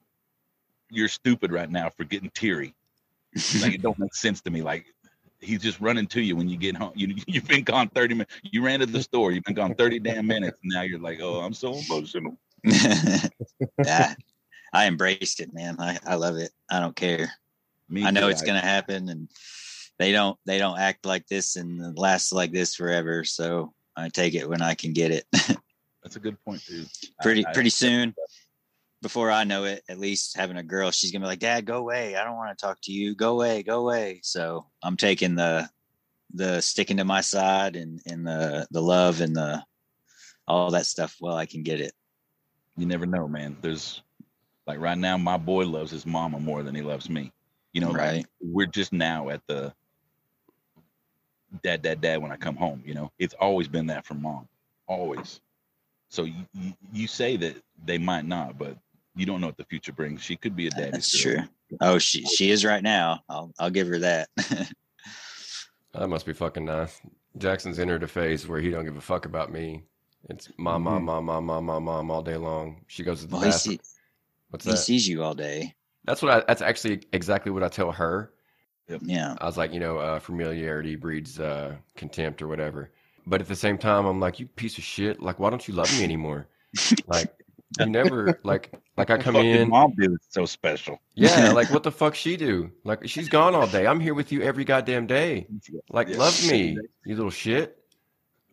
you're stupid right now for getting teary. Like it don't make sense to me. Like he's just running to you when you get home. You you've been gone 30 minutes. You ran to the store. You've been gone 30 damn minutes. Now you're like, oh, I'm so emotional. yeah. I embraced it, man. I, I love it. I don't care. Me I know too. it's gonna happen and they don't they don't act like this and last like this forever. So I take it when I can get it. That's a good point too. I- pretty I- pretty soon before i know it at least having a girl she's gonna be like dad go away i don't want to talk to you go away go away so i'm taking the the sticking to my side and and the the love and the all that stuff while i can get it You never know, man. There's like right now, my boy loves his mama more than he loves me. You know, like, Right. we're just now at the dad, dad, dad when I come home. You know, it's always been that from mom, always. So you, you, you say that they might not, but you don't know what the future brings. She could be a daddy. that's true oh she she is right now i'll i'll give her that That must be fucking nice. Jackson's entered a phase where he don't give a fuck about me. It's mom, mom, mom, mom, mom, mom, mom all day long. She goes to the well, he, bathroom. see, What's he that? sees you all day That's what I. That's actually exactly what I tell her. Yeah I was like, you know, uh, familiarity breeds uh, contempt or whatever. but at the same time, I'm like, you piece of shit. Like, why don't you love me anymore? like, you never like like I come in. Mom do is so special. Yeah, like what the fuck she do? Like she's gone all day. I'm here with you every goddamn day. Like Yeah. love me, you little shit.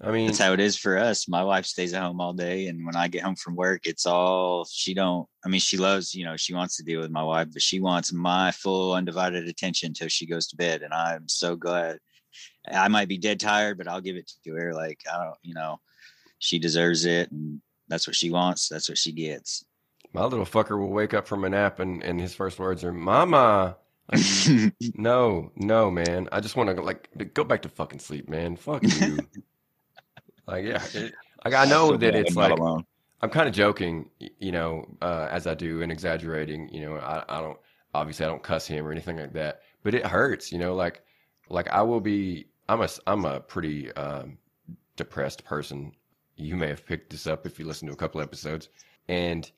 I mean, That's how it is for us. My wife stays at home all day, and when I get home from work, it's all she don't. I mean, she loves, you know, she wants to deal with my wife, but she wants my full undivided attention till she goes to bed. And I'm so glad. I might be dead tired, but I'll give it to her. Like I don't, you know, she deserves it, and that's what she wants. That's what she gets. my little fucker will wake up from a nap and and his first words are "Mama." Like, no, no, man. I just want to like go back to fucking sleep, man. Fuck you. like yeah, it, like I know So that it's like alone. I'm kind of joking, you know, uh, as I do and exaggerating. You know, I, I don't obviously I don't cuss him or anything like that, but it hurts. You know, like like I will be. I'm a I'm a pretty um, depressed person. You may have picked this up if you listen to a couple episodes, and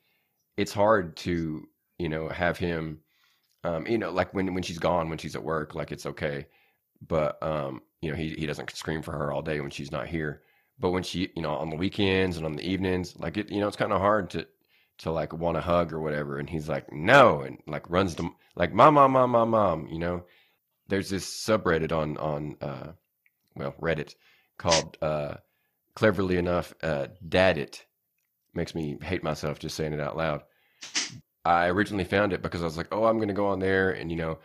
it's hard to you know have him. Um, you know, like when when she's gone, when she's at work, like it's okay, but um, you know he he doesn't scream for her all day when she's not here but when she you know on the weekends and on the evenings like it you know it's kind of hard to to like want a hug or whatever and he's like no and like runs to like mom mom mom mom mom you know? There's this subreddit on on uh well reddit called uh cleverly enough uh dad it. Makes me hate myself just saying it out loud. I originally found it because i was like oh i'm gonna go on there and you know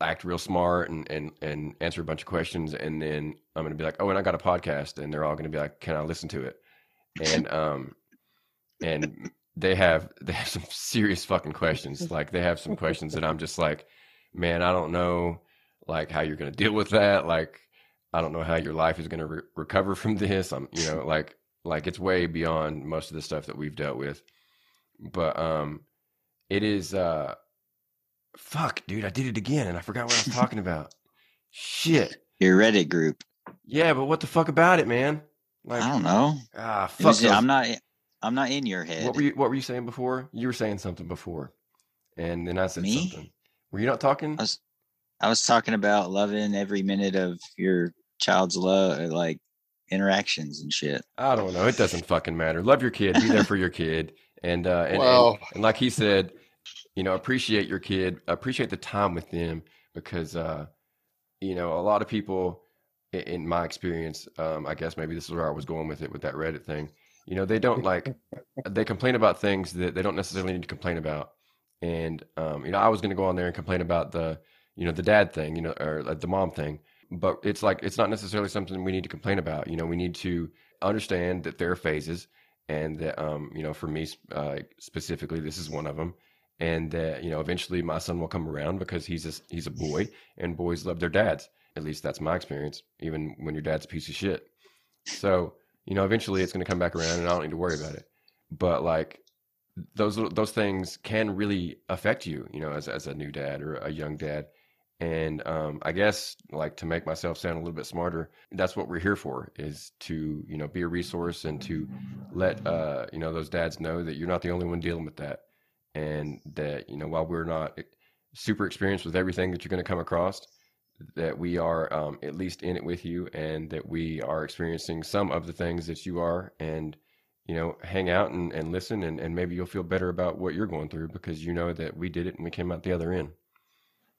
act real smart and and and answer a bunch of questions and then I'm gonna be like, oh, and I got a podcast, and they're all gonna be like, can I listen to it? And um, and they have they have some serious fucking questions. Like they have some questions that I'm just like, man, I don't know, like how you're gonna deal with that. Like I don't know how your life is gonna re- recover from this. I'm, you know, like like it's way beyond most of the stuff that we've dealt with. But um, it is uh, fuck, dude, I did it again, and I forgot what I was talking about. Shit. Your Reddit group. Yeah, but what the fuck about it, man? Like, I don't know. ah, fuck. was- I'm not. I'm not in your head. what were you? What were you saying before? You were saying something before, and then I said Me? something. Were you not talking? I was, I was talking about loving every minute of your child's love, like interactions and shit. I don't know. It doesn't fucking matter. Love your kid. Be there for your kid. And uh, and, and, and like he said, you know, appreciate your kid. Appreciate the time with them because, uh, you know, a lot of people, in my experience, um, I guess maybe this is where I was going with it with that Reddit thing. You know, they don't like they complain about things that they don't necessarily need to complain about. And um, you know, I was going to go on there and complain about the, you know, the dad thing, you know, or like the mom thing. But it's like it's not necessarily something we need to complain about. You know, we need to understand that there are phases, and that um, you know, for me uh, specifically, this is one of them. And that you know, eventually my son will come around because he's a, he's a boy, and boys love their dads. At least that's my experience. Even when your dad's a piece of shit. So you know, eventually it's going to come back around, and I don't need to worry about it. But like those those things can really affect you, you know, as as a new dad or a young dad. And um, I guess like to make myself sound a little bit smarter, that's what we're here for is to you know be a resource and to let uh, you know those dads know that you're not the only one dealing with that, and that you know while we're not super experienced with everything that you're going to come across, that we are um, at least in it with you, and that we are experiencing some of the things that you are, and you know hang out and, and listen, and, and maybe you'll feel better about what you're going through because you know that we did it and we came out the other end.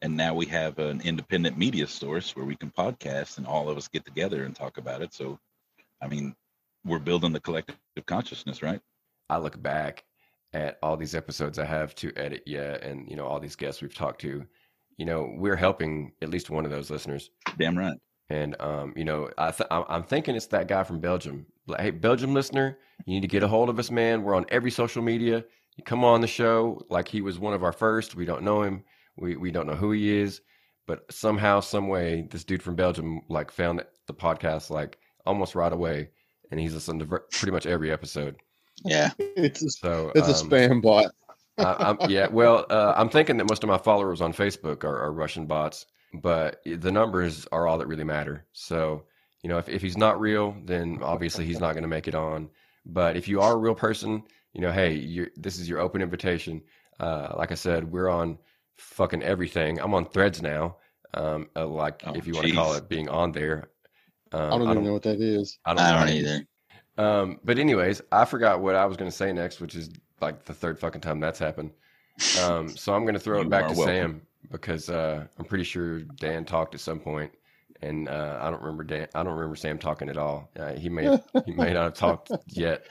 and now we have an independent media source where we can podcast and all of us get together and talk about it so i mean we're building the collective consciousness right I look back at all these episodes I have to edit yet, and you know all these guests we've talked to. You know, we're helping at least one of those listeners, damn right and um, you know, I th- I'm thinking it's that guy from Belgium. Like, hey, Belgium listener, you need to get a hold of us, man. We're on every social media. You come on the show like he was one of our first. We don't know him. We we don't know who he is, but somehow, some way, this dude from Belgium like found the podcast like almost right away, and he's listened to ver- pretty much every episode. Yeah. It's a, So it's a um, spam bot. I, I'm, yeah, well, uh, I'm thinking that most of my followers on Facebook are, are Russian bots, but the numbers are all that really matter. So, you know, if, if he's not real, then obviously he's not going to make it on. But if you are a real person, you know, hey, you're, this is your open invitation. Uh, like I said, we're on fucking everything. I'm on Threads now. Um, uh, like Oh, if you want to call it being on there. Um, I don't even know what that is. I don't, I know. don't either. Um, but anyways, I forgot what I was going to say next, which is like the third fucking time that's happened. Um, so I'm going to throw it back to welcome. Sam because uh, I'm pretty sure Dan talked at some point, and uh, I don't remember Dan. I don't remember Sam talking at all. Uh, he may he may not have talked yet.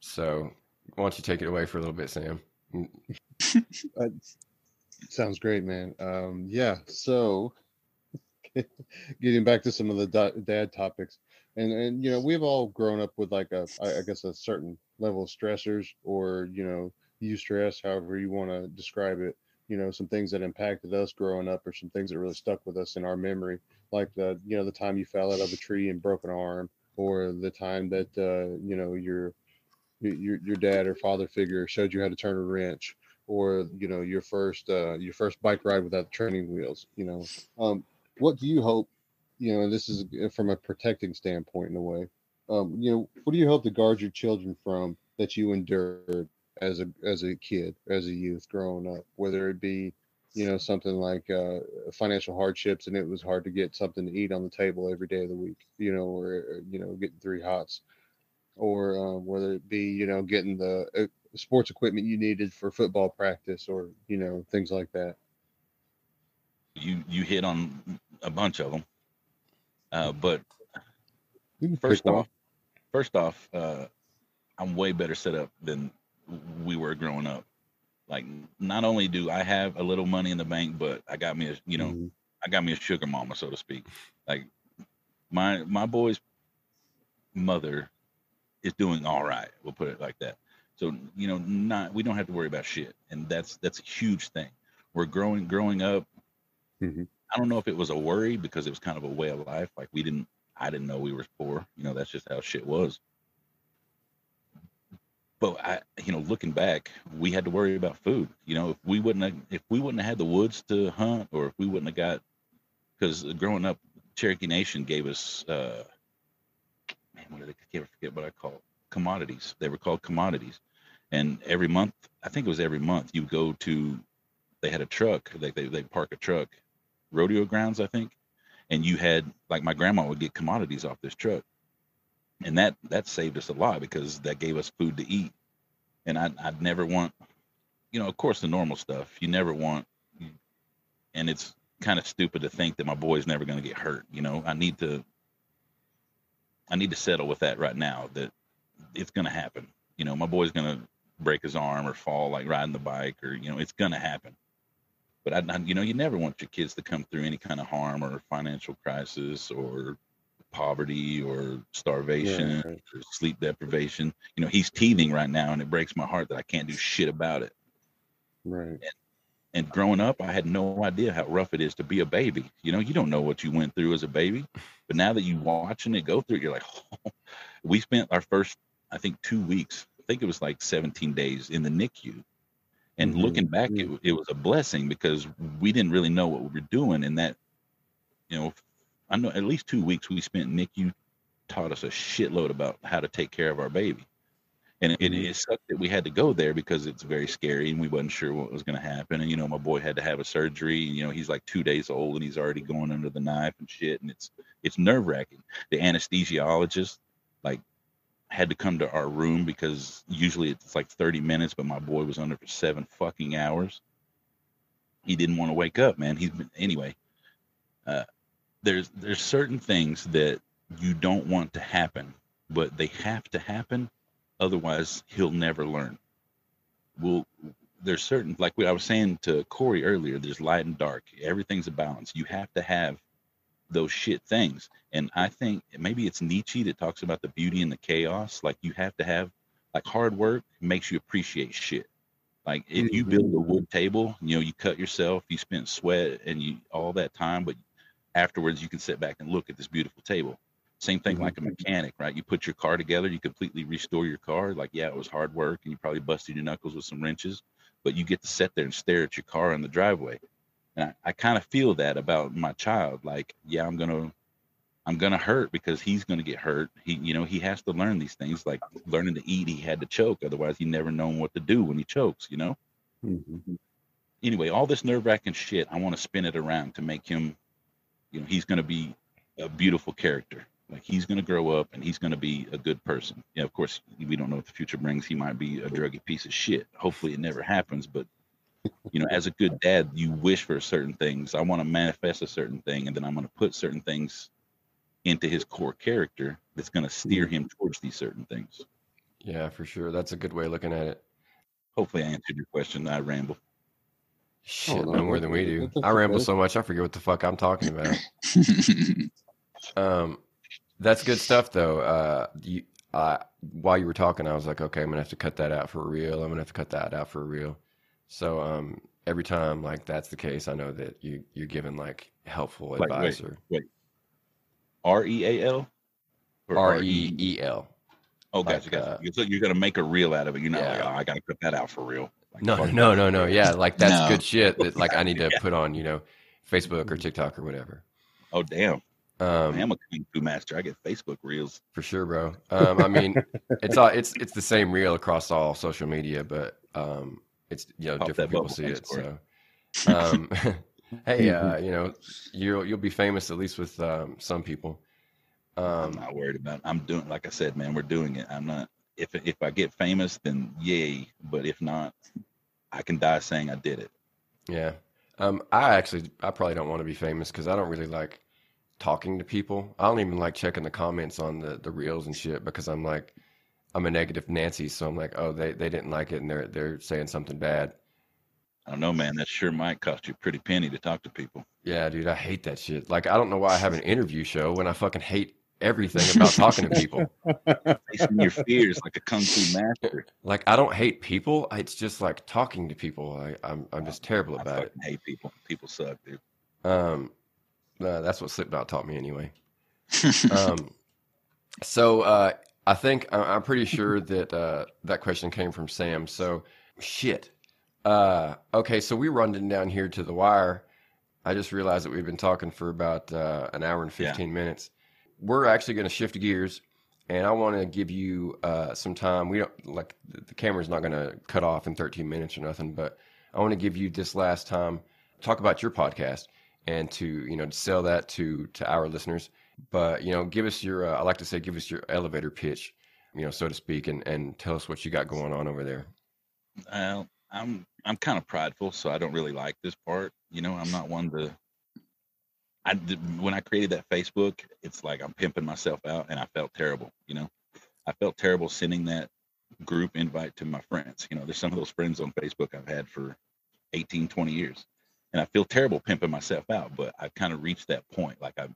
So why don't you take it away for a little bit, Sam? Uh, sounds great, man. Um, yeah. So, getting back to some of the dad topics, and and you know we've all grown up with like a I guess a certain level of stressors, or you know you stress however you want to describe it. You know, some things that impacted us growing up, or some things that really stuck with us in our memory, like the you know the time you fell out of a tree and broke an arm, or the time that uh, you know your your your dad or father figure showed you how to turn a wrench or you know your first uh your first bike ride without training wheels you know um what do you hope you know and this is uh, from a protecting standpoint in a way. Um you know what do you hope to guard your children from that you endured as a as a kid as a youth growing up? Whether it be you know something like uh financial hardships and it was hard to get something to eat on the table every day of the week you know or uh, you know getting three hots. Or um, whether it be you know getting the uh, sports equipment you needed for football practice or you know things like that. You you hit on a bunch of them, uh, but first off, first off, uh, I'm way better set up than we were growing up. Like, not only do I have a little money in the bank, but I got me a you know Mhm. I got me a sugar mama, so to speak. Like my my boy's mother is doing all right. We'll put it like that. So you know, not we don't have to worry about shit, and that's that's a huge thing. We're growing growing up. Mhm. I don't know if it was a worry because it was kind of a way of life. Like we didn't, I didn't know we were poor. You know, that's just how shit was. But I, you know, looking back, we had to worry about food. You know, if we wouldn't have, if we wouldn't have had the woods to hunt, or if we wouldn't have got, because growing up, Cherokee Nation gave us, uh, man, what did they, I can't forget what I call it. commodities. They were called commodities, and every month, I think it was every month, you go to, they had a truck, they they they park a truck, rodeo grounds, I think, and you had like my grandma would get commodities off this truck, and that that saved us a lot because that gave us food to eat, and I I'd never want, you know, of course the normal stuff you never want, and it's kind of stupid to think that my boy's never going to get hurt. You know, I need to I need to settle with that right now that it's going to happen. You know, my boy's going to break his arm or fall like riding the bike or you know, it's going to happen. But I, I you know, you never want your kids to come through any kind of harm or financial crisis or poverty or starvation right. or sleep deprivation. You know, he's teething right now and it breaks my heart that I can't do shit about it. right And growing up, I had no idea how rough it is to be a baby. You know, you don't know what you went through as a baby, but now that you're watching it go through, it, you're like, oh. we spent our first, I think, two weeks. I think it was like 17 days in the NICU. And Mhm, looking back, it, it was a blessing because we didn't really know what we were doing. And that, you know, I know at least two weeks we spent NICU taught us a shitload about how to take care of our baby. And it, Mhm. it sucked that we had to go there because it's very scary and we wasn't sure what was going to happen. And, you know, my boy had to have a surgery and, you know, he's like two days old and he's already going under the knife and shit. And it's, it's nerve wracking. The anesthesiologist, like, had to come to our room because usually it's like 30 minutes, but my boy was under for seven fucking hours. He didn't want to wake up, man. He's been, anyway, uh, there's, there's certain things that you don't want to happen, but they have to happen otherwise he'll never learn well there's certain like what i was saying to corey earlier there's light and dark everything's a balance you have to have those shit things and i think maybe it's nietzsche that talks about the beauty and the chaos like you have to have like hard work makes you appreciate shit like if you build a wood table you know you cut yourself you spent sweat and you all that time but afterwards you can sit back and look at this beautiful table same thing Mhm. like a mechanic, right? You put your car together, you completely restore your car. Like, yeah, it was hard work and you probably busted your knuckles with some wrenches, but you get to sit there and stare at your car in the driveway. And I, I kind of feel that about my child. Like, yeah, I'm gonna I'm gonna hurt because he's gonna get hurt. He you know, he has to learn these things, like learning to eat, he had to choke, otherwise he never known what to do when he chokes, you know? Mhm. anyway, all this nerve wracking shit, I want to spin it around to make him, you know, he's going to be a beautiful character. Like he's going to grow up and he's going to be a good person. Yeah, of course, we don't know what the future brings. He might be a druggy piece of shit. Hopefully, it never happens. But you know, as a good dad, you wish for certain things. I want to manifest a certain thing, and then I'm going to put certain things into his core character that's going to steer him towards these certain things. Yeah, for sure. That's a good way of looking at it. Hopefully, I answered your question. I ramble. Shit, no, no more than we do. I ramble so much, I forget what the fuck I'm talking about. Um, that's good stuff, though. Uh, you, uh, while you were talking, I was like, okay, I'm gonna have to cut that out for real. I'm gonna have to cut that out for real. So, um, every time like that's the case, I know that you you're given like helpful Like, advice wait. R E A L R E E L. Oh, like, gotcha, gotcha. uh, so you're gonna make a reel out of it. You're not like, oh, I gotta cut that out for real. Like, No, no, no, no. Yeah, like that's No. good shit that like I need to put on, you know, Facebook or TikTok or whatever. Oh damn! Um, I am a kung fu master. I get Facebook reels. For sure, bro. Um, I mean, it's all it's it's the same reel across all social media, but um, it's you know Pop different people see it. So, um, hey, uh, you know, you'll you'll be famous at least with um, some people. I'm Um, not worried about. It. I'm doing like I said, man. We're doing it. I'm not. If if I get famous, then yay. But if not, I can die saying I did it. yeah. Um, I actually I probably don't want to be famous because I don't really like talking to people. I don't even like checking the comments on the the reels and shit because I'm like I'm a negative Nancy, so I'm like, oh, they they didn't like it and they're they're saying something bad. I don't know, man. That sure might cost you a pretty penny to talk to people. Yeah, dude, I hate that shit. Like, I don't know why I have an interview show when I fucking hate everything about talking to people. Facing your fears like a kung fu master. Like, I don't hate people. It's just like talking to people. I, I'm I'm just terrible I about it. hate people. People suck, dude. Um, uh, that's what Slipknot taught me anyway. Um, so uh, I think I- I'm pretty sure that uh, that question came from Sam. So shit. Uh, okay, so we're running down here to the wire. I just realized that we've been talking for about uh, an hour and Yeah. 15 minutes. We're actually going to shift gears, and I want to give you uh, some time. We don't like the camera's not going to cut off in 13 minutes or nothing, but I want to give you this last time talk about your podcast and to you know to sell that to to our listeners. But you know, give us your uh, I like to say, give us your elevator pitch, you know, so to speak, and and tell us what you got going on over there. Well, I'm I'm kind of prideful, so I don't really like this part. You know, I'm not one to. I when I created that Facebook, it's like I'm pimping myself out, and I felt terrible. You know, I felt terrible sending that group invite to my friends. You know, there's some of those friends on Facebook I've had for 18, 20 years, and I feel terrible pimping myself out. But I've kind of reached that point. Like I,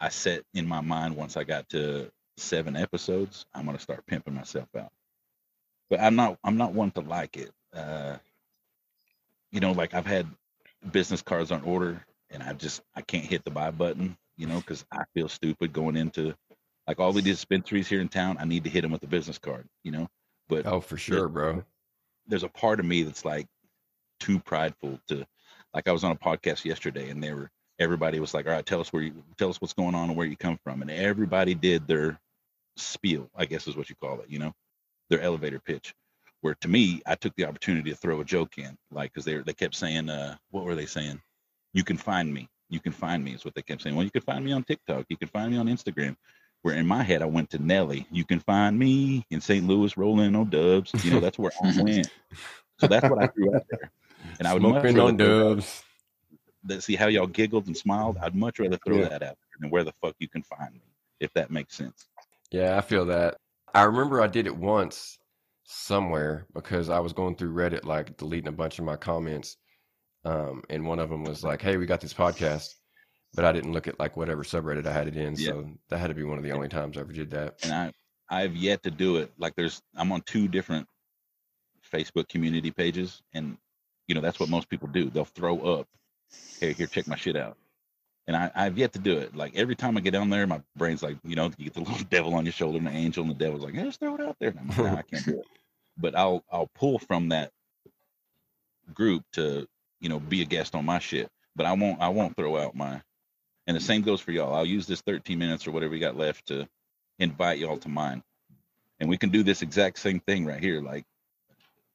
I set in my mind once I got to seven episodes, I'm gonna start pimping myself out but I'm not I'm not one to like it. Uh, you know, like I've had business cards on order, and I just I can't hit the buy button. You know, because I feel stupid going into like all the dispensaries here in town. I need to hit them with a business card. You know, but Oh, for sure, bro. there's a part of me that's like too prideful to like I was on a podcast yesterday and they were everybody was like, All right, tell us where you tell us what's going on and where you come from. And everybody did their spiel, I guess is what you call it, you know, their elevator pitch. Where to me, I took the opportunity to throw a joke in, like because they they kept saying, uh, what were they saying? You can find me. You can find me is what they kept saying. Well, you can find me on TikTok. You can find me on Instagram. Where in my head I went to Nelly. You can find me in St. Louis rolling on dubs. You know, that's where I went. So that's what I threw out there. And I would Smoking on dubs. That see how y'all giggled and smiled. I'd much rather throw Yeah. that out there than where the fuck you can find me, if that makes sense. Yeah, I feel that. I remember I did it once somewhere because I was going through Reddit, like deleting a bunch of my comments. Um, and one of them was like, "Hey, we got this podcast," but I didn't look at like whatever subreddit I had it in. Yeah. So that had to be one of the only times I ever did that. And I I've yet to do it. Like there's I'm on two different Facebook community pages, and you know that's what most people do. They'll throw up, "Hey, here, check my shit out." And I, I've yet to do it. Like every time I get down there, my brain's like, you know, you get the little devil on your shoulder and the angel, and the devil's like, hey, just throw it out there. And I'm like, "Nah, I can't do it. But I'll I'll pull from that group to you know be a guest on my shit. But I won't I won't throw out my. And the same goes for y'all. I'll use this 13 minutes or whatever we got left to invite y'all to mine, and we can do this exact same thing right here. Like,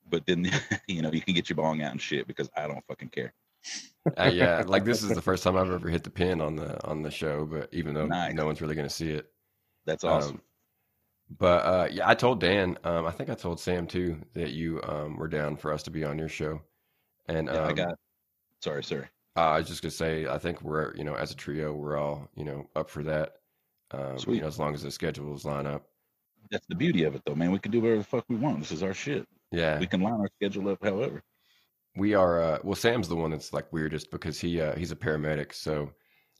but then you know you can get your bong out and shit because I don't fucking care. Uh, yeah, like this is the first time I've ever hit the pin on the on the show, but even though Nice. no one's really going to see it. That's awesome. Um, but uh, yeah, I told Dan. Um, I think I told Sam too that you um, were down for us to be on your show. And yeah, I um, got. Sorry, sorry. I was just gonna say, I think we're you know as a trio, we're all you know up for that. Um, Sweet. You know, as long as the schedules line up. That's the beauty of it, though, man. We can do whatever the fuck we want. This is our shit. Yeah, We can line our schedule up however. We are. Uh, well, Sam's the one that's like weirdest because he uh, he's a paramedic, so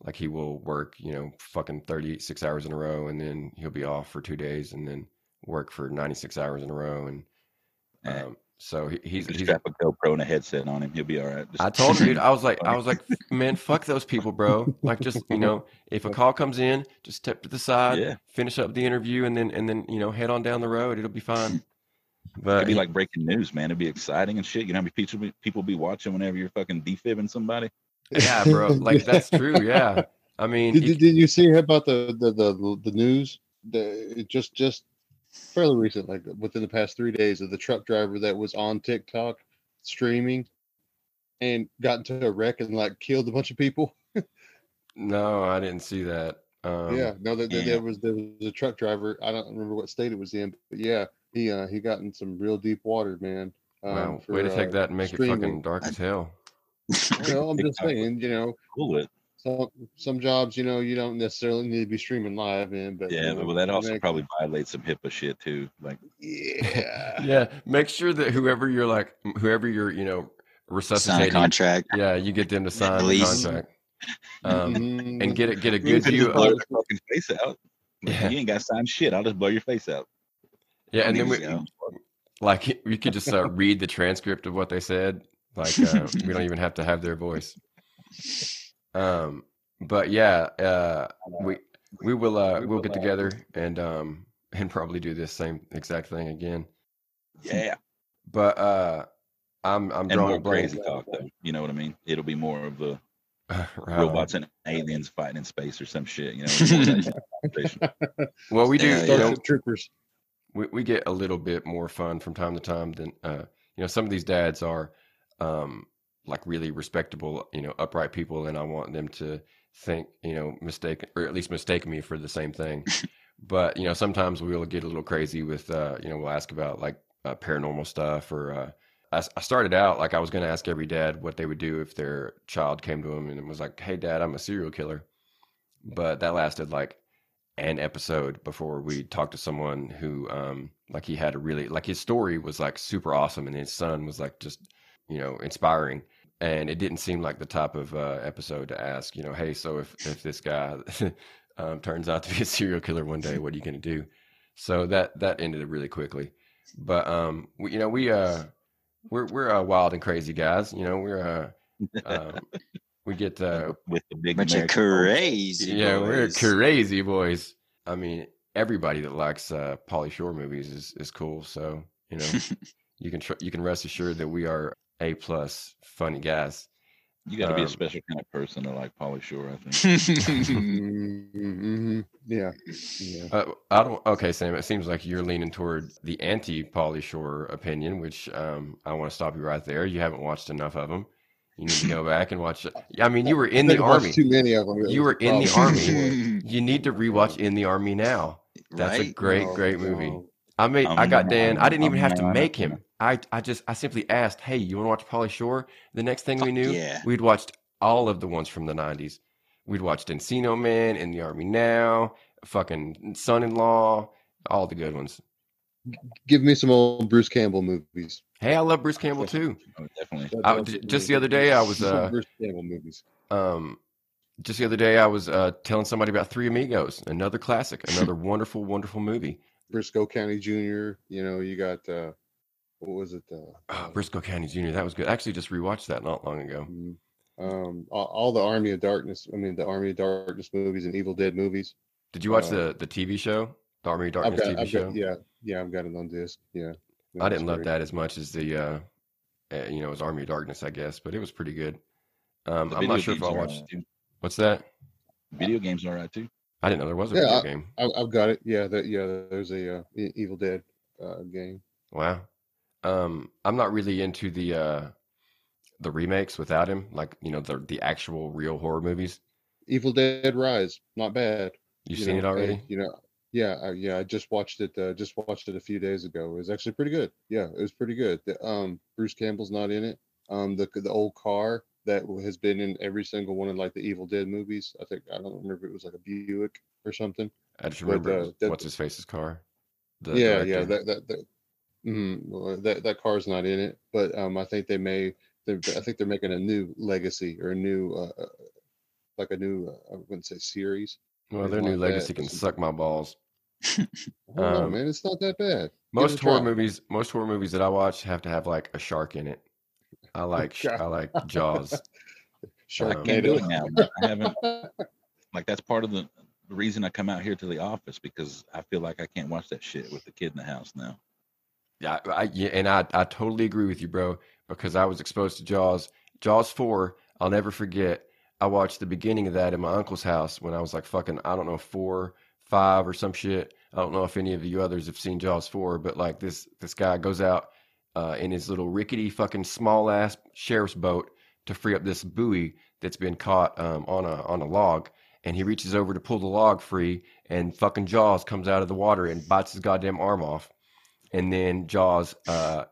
like he will work you know fucking thirty six hours in a row, and then he'll be off for two days, and then work for ninety six hours in a row, and um, so he, he's Just he's strap a GoPro and a headset on him. He'll be all right. Just- I told him, dude. I was like, I was like, man, fuck those people, bro. Like, just you know, if a call comes in, just step to the side, Yeah. finish up the interview, and then and then you know, head on down the road. It'll be fine. But It'd be he- like breaking news, man. It'd be exciting and shit. You know how many people be, people be watching whenever you're fucking defibbing somebody? yeah, bro. Like that's true. Yeah. I mean, Did, he- did, did you see about the the the, the news? The it just just fairly recent, like within the past three days, of the truck driver that was on TikTok streaming and got into a wreck and like killed a bunch of people. no, I didn't see that. Um, yeah, no, there, there, yeah. there was there was a truck driver. I don't remember what state it was in, but yeah, he uh he got in some real deep water, man. Um, Wow. for, Way to take uh, that and make it fucking dark as hell. Well, I'm just saying, you know, Cool it. some some jobs, you know, you don't necessarily need to be streaming live in, but Yeah, you know, but that also next- probably violates some HIPAA shit too. Like, yeah. Yeah. Make sure that whoever you're like, whoever you're, you know, Sign a resuscitating. contract. Yeah, you get them to sign the contract. Um, Mhm. and get it get a you good can view just blur of your fucking face out. Yeah. You ain't got to sign shit. I'll just blow your face out. Yeah and There then we, go. like we could just uh, read the transcript of what they said like uh, we don't even have to have their voice um but yeah uh we we will uh we'll get together and um and probably do this same exact thing again Yeah. but uh i'm i'm And drawing more a blank crazy talk though. You know what I mean? It'll be more of the Right. robots and aliens fighting in space or some shit. You know, more of that kind of conversation. well we do Yeah, you know Troopers. We, we get a little bit more fun from time to time than uh you know some of these dads are um like really respectable you know upright people and i want them to think you know mistake or at least mistake me for the same thing. But you know sometimes we'll get a little crazy with uh you know we'll ask about like uh, paranormal stuff or uh I, I started out like i was going to ask every dad what they would do if their child came to them and was like hey dad i'm a serial killer. But that lasted like an episode before we talked to someone who um like he had a really like his story was like super awesome and his son was like just you know inspiring. And it didn't seem like the type of uh, episode to ask you know hey so if if this guy um, turns out to be a serial killer one day what are you going to do? So that that ended really quickly. But um we, you know we uh we're we're uh, wild and crazy guys you know we're uh um, we get uh with the big Bunch of American boys. crazy. yeah, we're boys. crazy boys. I mean, everybody that likes uh, Pauly Shore movies is is cool. So you know, you can tr- you can rest assured that we are a plus funny guys. You got to be Um, a special kind of person to like Pauly Shore. I think. Mm-hmm. Yeah. Yeah. Uh, I don't. Okay, Sam. It seems like you're leaning toward the anti Pauly Shore opinion, which um, I want to stop you right there. You haven't watched enough of them. You need to go back and watch. I mean, you were in the think I've watched army. Too many of them. You were in the army. You need to rewatch In the Army now. That's a great, great movie. no. I made. Um, I got Dan. I didn't even have to make him. I. I just. I simply asked, "Hey, you want to watch Pauly Shore?" The next thing we knew, yeah. we'd watched all of the ones from the '90s. We'd watched Encino Man, In the Army Now, fucking Son-in-Law, all the good ones. Give me some old Bruce Campbell movies. Hey, I love Bruce Campbell too. Oh, definitely. I- that's j- what just we- the other day, I was, uh, Bruce Campbell movies. Um, just the other day, I was uh, telling somebody about Three Amigos, another classic, another wonderful, wonderful movie. Brisco County Jr. You know, you got uh, what was it? Uh, Oh, Brisco County Jr. That was good. I actually just rewatched that not long ago. mm, um, all, all the Army of Darkness. I mean, the Army of Darkness movies and Evil Dead movies. Did you watch Uh, the the TV show, the Army of Darkness got, TV I've show? got, yeah, yeah, I've got it on disc. Yeah, I didn't love that as much as the, uh, uh, you know, it was Army of Darkness, I guess, but it was pretty good. Um, The I'm not sure if I are watched. alright, too. What's that? Video games are right too. I didn't know there was a Yeah, video I- game. I, I've got it. Yeah, that yeah. There's a uh, Evil Dead uh, game. Wow. Um, I'm not really into the uh, the remakes without him, like you know the the actual real horror movies. Evil Dead Rise, not bad. You've you seen know, it already? hey, you know, Yeah, I, yeah, I just watched it. Uh, just watched it a few days ago. It was actually pretty good. Yeah, it was pretty good. The, um, Bruce Campbell's not in it. Um, the the old car that has been in every single one of like the Evil Dead movies. I think I don't remember if it was like a Buick or something. I just But, remember it uh, that- what's his face's car. The yeah, yeah, that that that, mm, well, that that car's not in it. But um, I think they may. I think they're making a new legacy or a new, uh, uh, like a new. Uh, I wouldn't say series. well, their new like that. legacy can suck my balls. I don't know, Um, man. It's not that bad. Most horror try. movies, most horror movies that I watch have to have like a shark in it. I like. I like Jaws. Sharknado. Um, I can't do it now. I haven't like that's part of the, the reason I come out here to the office because I feel like I can't watch that shit with the kid in the house now. Yeah, I, yeah, and I I totally agree with you, bro. Because I was exposed to Jaws. Jaws four, I'll never forget. I watched the beginning of that in my uncle's house when I was like fucking I don't know four, five or some shit. I don't know if any of you others have seen Jaws four, but like this this guy goes out uh, in his little rickety fucking small ass sheriff's boat to free up this buoy that's been caught um, on a on a log, and he reaches over to pull the log free, and fucking Jaws comes out of the water and bites his goddamn arm off and then Jaws uh,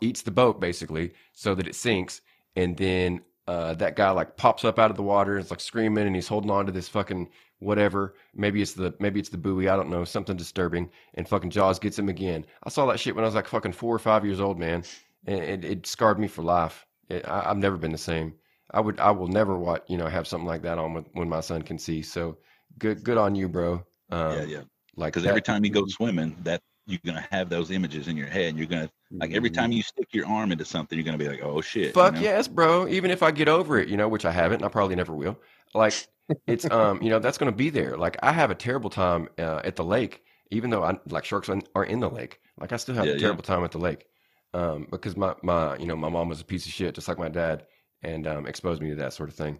eats the boat basically so that it sinks, and then uh, that guy like pops up out of the water and is like screaming, and he's holding on to this fucking whatever. Maybe it's the maybe it's the buoy. I don't know, something disturbing. And fucking Jaws gets him again. I saw that shit when I was like fucking four or five years old, man, and it, it scarred me for life. It, I, I've never been the same. I would I will never watch you know have something like that on with, when my son can see. So good good on you, bro. Um, yeah, yeah. Like Because every time you go swimming, that you're gonna have those images in your head, and you're gonna like every time you stick your arm into something, you're gonna be like, oh shit. you Fuck know? yes, bro. Even if I get over it, you know, which I haven't, and I probably never will. Like it's um, you know, that's gonna be there. Like I have a terrible time uh, at the lake, even though I like sharks are in the lake. Like I still have Yeah, a yeah. terrible time at the lake, um, because my my you know my mom was a piece of shit, just like my dad, and um, exposed me to that sort of thing.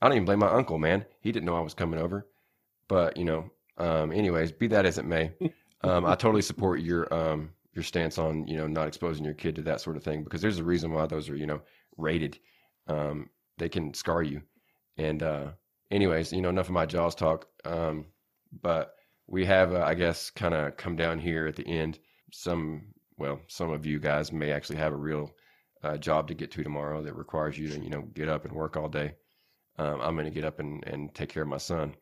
I don't even blame my uncle, man. He didn't know I was coming over, but you know, um, anyways, be that as it may, um, I totally support your um your stance on you know not exposing your kid to that sort of thing because there's a reason why those are you know rated. Um, they can scar you. And uh, anyways, you know enough of my jaws talk. Um, but we have uh, I guess kind of come down here at the end. Some well, some of you guys may actually have a real uh, job to get to tomorrow that requires you to you know get up and work all day. Um, I'm going to get up and, and take care of my son.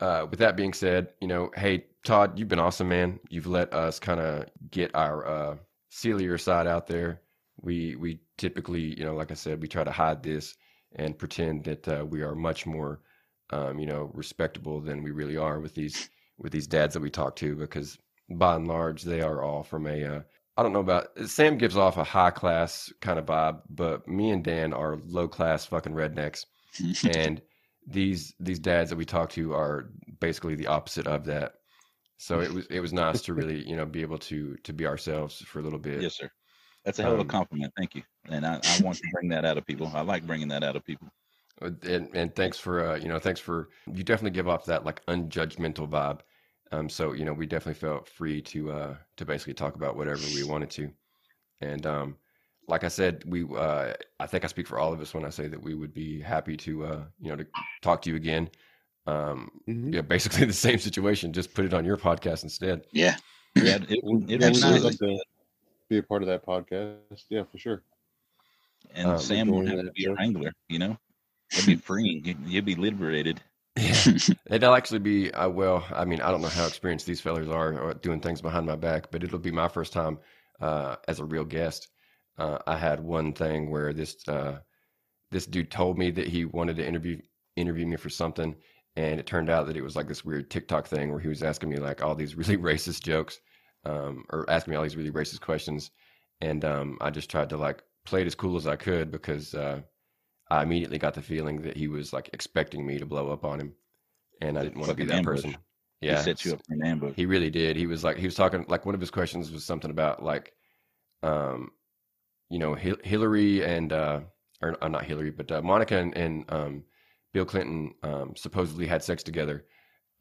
Uh, with that being said, you know, hey Todd, you've been awesome, man. You've let us kind of get our uh, sillier side out there. We we typically, you know, like I said, we try to hide this and pretend that uh, we are much more, um, you know, respectable than we really are with these with these dads that we talk to because by and large they are all from a uh, I don't know about Sam gives off a high class kind of vibe, but me and Dan are low class fucking rednecks and these these dads that we talk to are basically the opposite of that. So it was it was nice to really you know be able to to be ourselves for a little bit. Yes, sir. That's a hell of a Um, compliment. Thank you. And I, I want to bring that out of people. I like bringing that out of people. Uh, And and thanks for uh, you know thanks for you definitely give off that like unjudgmental vibe. Um, so you know we definitely felt free to uh to basically talk about whatever we wanted to, and um like I said we uh I think I speak for all of us when I say that we would be happy to uh you know to talk to you again. Um, Mhm. yeah, basically the same situation. Just put it on your podcast instead. Yeah. Yeah, it, We- it, it we'd really- love to be a part of that podcast. Yeah, for sure. and um, Sam won't have to be a wrangler. You know, it'd be freeing. You- You'd be liberated. Yeah. It'll actually be I well. I mean, I don't know how experienced these fellas are doing things behind my back, but it'll be my first time uh, as a real guest. Uh, I had one thing where this uh, this dude told me that he wanted to interview interview me for something, and it turned out that it was like this weird TikTok thing where he was asking me like all these really racist jokes, um, or asking me all these really racist questions, and um, I just tried to like play it as cool as I could because uh, I immediately got the feeling that he was like expecting me to blow up on him, and I didn't want to be that ambush. person. Yeah, he sets you up for an ambush. he really did. He was like he was talking like one of his questions was something about like, um, you know, Hil- Hillary and uh, or uh, not Hillary, but uh, Monica and, and um, Bill Clinton um, supposedly had sex together.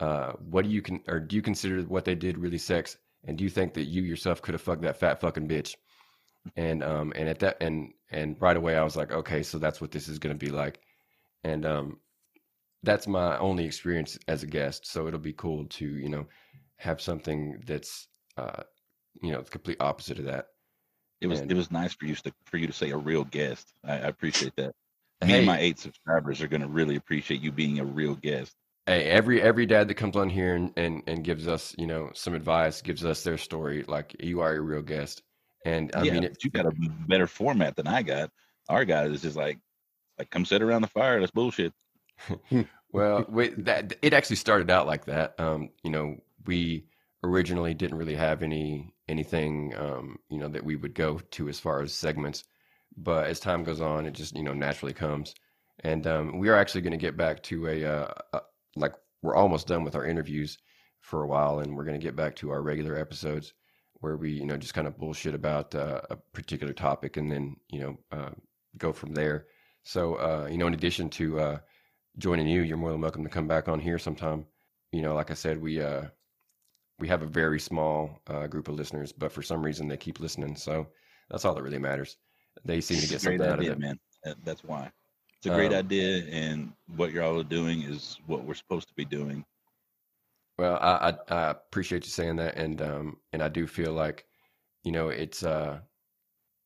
Uh, what do you can or do you consider what they did really sex? And do you think that you yourself could have fucked that fat fucking bitch? And um and at that and and right away I was like, okay, so that's what this is gonna be like. And um that's my only experience as a guest. So it'll be cool to, you know, have something that's uh, you know the complete opposite of that. It was And- it was nice for you to for you to say a real guest. I, I appreciate that. Me Hey, and my eight subscribers are going to really appreciate you being a real guest. hey, every every dad that comes on here and, and and gives us you know some advice, gives us their story, like you are a real guest. And I yeah, mean, it, you got a better format than I got. Our guy is just like like come sit around the fire. That's bullshit. Well, we, that it actually started out like that. Um, you know, we originally didn't really have any anything, um, you know, that we would go to as far as segments. But as time goes on, it just you know naturally comes. And um, we are actually going to get back to a, uh, uh, like we're almost done with our interviews for a while, and we're going to get back to our regular episodes where we you know just kind of bullshit about uh, a particular topic, and then you know uh, go from there. So uh, you know, in addition to uh, joining you, you're more than welcome to come back on here sometime. You know, like I said, we uh we have a very small uh, group of listeners, but for some reason they keep listening. So that's all that really matters. They seem to get something out of idea, it. man. That's why. It's a great Um, idea, and what you're all doing is what we're supposed to be doing. Well, I, I I appreciate you saying that, and um and I do feel like, you know, it's uh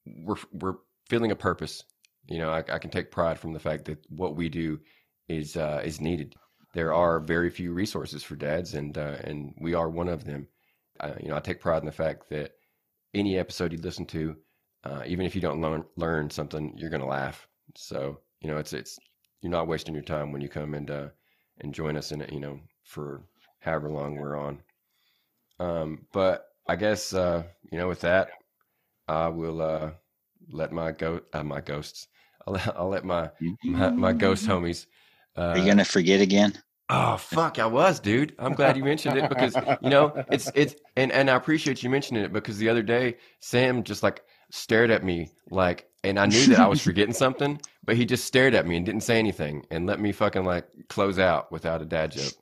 we're we're feeling a purpose. You know, I, I can take pride from the fact that what we do is uh is needed. There are very few resources for dads, and uh, and we are one of them. Uh, you know, I take pride in the fact that any episode you listen to, uh, even if you don't learn learn something, you're gonna laugh. So you know, it's it's you're not wasting your time when you come and uh, and join us in it. You know, for however long we're on. Um, but I guess uh, you know, with that, I will uh, let my go uh, my ghosts. I'll let, I'll let my, my my ghost homies. Uh, Are you gonna forget again? Oh fuck, I was, dude. I'm glad you mentioned it because you know it's it's and and I appreciate you mentioning it because the other day Sam just like stared at me like, and I knew that I was forgetting something, but he just stared at me and didn't say anything and let me fucking like close out without a dad joke.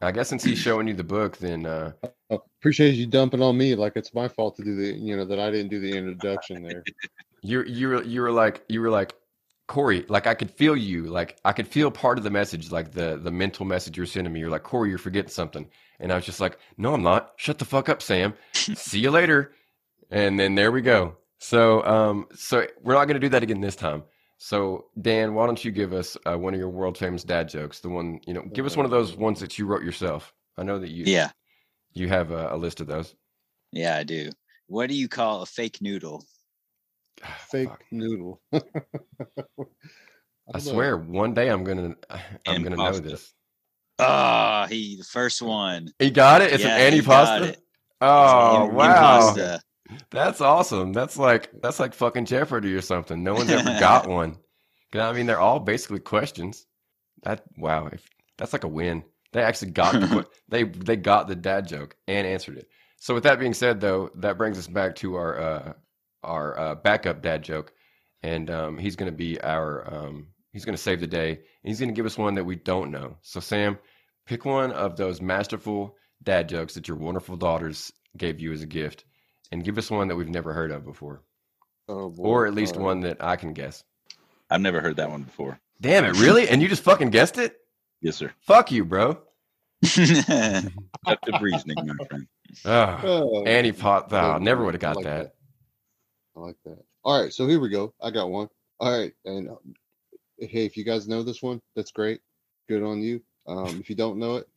I guess since he's showing you the book, then uh, Appreciate you dumping on me like it's my fault to do the you know that I didn't do the introduction there. you you were you were like you were like Corey, like I could feel you, like I could feel part of the message, like the the mental message you're sending me. You're like Corey, you're forgetting something, and I was just like, no, I'm not. Shut the fuck up, Sam. See you later. And then there we go. So um, so we're not gonna do that again this time. So Dan, why don't you give us uh, one of your world famous dad jokes? The one you know, give us one of those ones that you wrote yourself. I know that you Yeah, you have a, a list of those. yeah, I do. What do you call a fake noodle? Fake Fuck. noodle. I don't swear, one day I'm gonna I'm gonna know this. Ah, he the first one. He got it. It's Yeah, an he got antipasta. it. Oh Im- wow, impasta. That's awesome. That's like that's like fucking Jeopardy or something. No one's ever got one. I mean, they're all basically questions. That wow, if, that's like a win. They actually got the they they got the dad joke and answered it. So with that being said, though, that brings us back to our uh, our uh, backup dad joke, and um, he's going to be our um, he's going to save the day. And he's going to give us one that we don't know. So Sam, pick one of those masterful dad jokes that your wonderful daughters gave you as a gift, and give us one that we've never heard of before, Oh, boy. or at least All right. one that I can guess. I've never heard that one before. Damn it, really? And you just fucking guessed it? Yes, sir. Fuck you, bro. Deductive reasoning, my friend. Oh, Oh, Annie pot. Oh, good never would have I got like that. I like that. All right, so here we go. I got one. All right, and uh, hey, if you guys know this one, that's great. Good on you. Um, if you don't know it,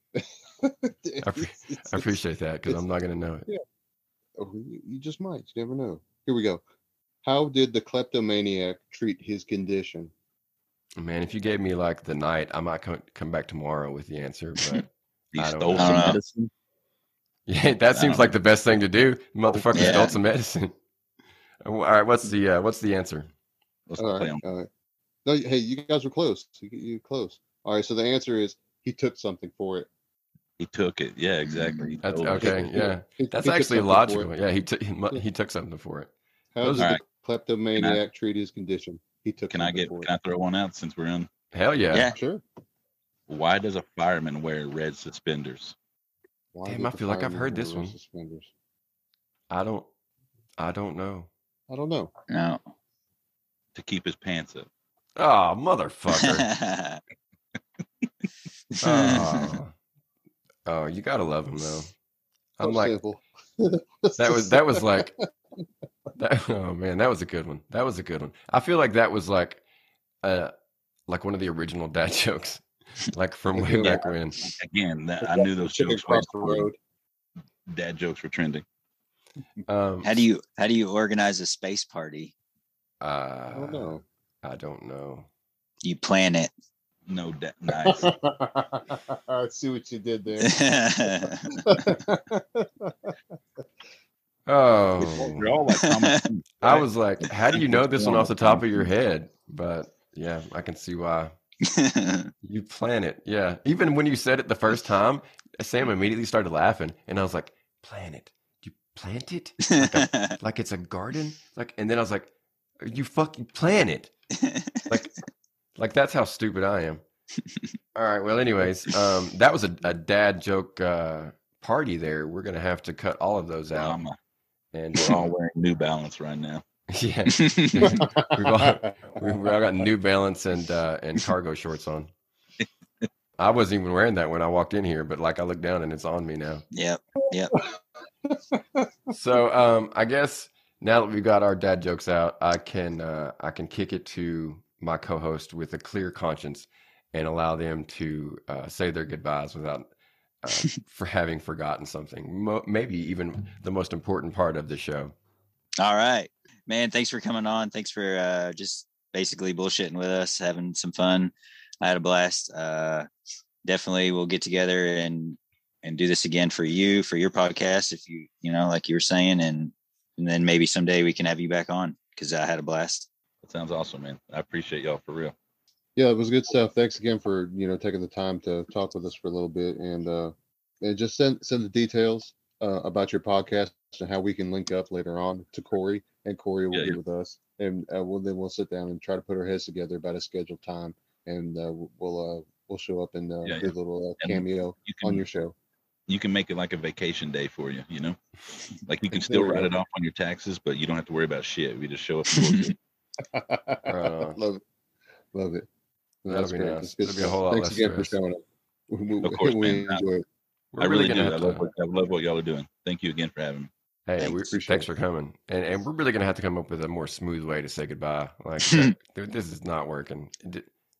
I pre- I appreciate that because I'm not going to know it. oh, you, you just might. You never know. Here we go. How did the kleptomaniac treat his condition? Man, if you gave me like the night, I might come, come back tomorrow with the answer. But He I stole some know. medicine. yeah, that seems Um, like the best thing to do. Motherfucker Yeah. stole some medicine. All right, what's the uh, what's the answer? Let's All play right, 'em. all right. No, hey, you guys were close. You, you close. All right, so the answer is he took something for it. He took it. Yeah, exactly. That's stole okay. Yeah, He- that's he actually logical. Yeah, he took he, mu- he took something for it. How Those did are- the kleptomaniac treat his condition? He took. Can I get? for Can I throw one out since we're in? Hell yeah. Yeah. Sure. Why does a fireman wear red suspenders? Why Damn, I feel like I've heard this one. Suspenders? I don't I don't know. I don't know. no. To keep his pants up. Oh, motherfucker. oh. Oh, you gotta love him though. I'm like, that was that was like that, oh man that was a good one that was a good one i feel like that was like uh like one of the original dad jokes like from way Yeah. back when Again, that, I knew those jokes way across the road. dad jokes were trending. um How do you how do you organize a space party? uh, I don't know. i don't know You plan it. No, da- nice. I see what you did there. oh. Like i was like how do you know this one off the top of your head? But yeah i can see why. You plan it yeah. Even when you said it the first time sam immediately started laughing and i was like plan it. You plant it? Like it's a garden? Like and then i was like you fucking plan it. Like like that's how stupid i am all right well anyways um that was a, a dad joke uh party there we're gonna have to cut all of those out Drama. and We're all wearing New Balance right now. yeah we've all, we've all got new balance and uh and cargo shorts on i wasn't even wearing that when i walked in here but like i look down and it's on me now yep. Yep. so um i guess now that we've got our dad jokes out i can uh i can kick it to my co-host with a clear conscience and allow them to uh, say their goodbyes without uh, for having forgotten something Mo- maybe even the most important part of the show All right. Man, thanks for coming on. Thanks for uh just basically bullshitting with us, having some fun. I had a blast. Uh definitely we'll get together and and do this again for you, for your podcast, if you you know, like you were saying, and and then maybe someday we can have you back on because I had a blast. That sounds awesome, man. I appreciate y'all for real. Yeah, it was good stuff. Thanks again for you know taking the time to talk with us for a little bit, and uh, and just send send the details uh, about your podcast and how we can link up later on to Corey, and Corey will Yeah, be yeah. with us, and uh, we'll then we'll sit down and try to put our heads together about a scheduled time, and uh, we'll uh, we'll show up and uh, Yeah, do a little uh, cameo You can on your show. you can make it like a vacation day for you, you know? Like you can still write it off on your taxes, but you don't have to worry about shit. We just show up and. Uh, love it, love it. That'll That's great. nice. That's good be a whole lot Thanks less again for showing up. We, we- Of course, we man. enjoy it. I really gonna do. I love, to- what, I love what y'all are doing. Thank you again for having me. Hey, Thanks. we, Appreciate thanks for coming, and and we're really gonna have to come up with a more smooth way to say goodbye. Like, that- this is not working.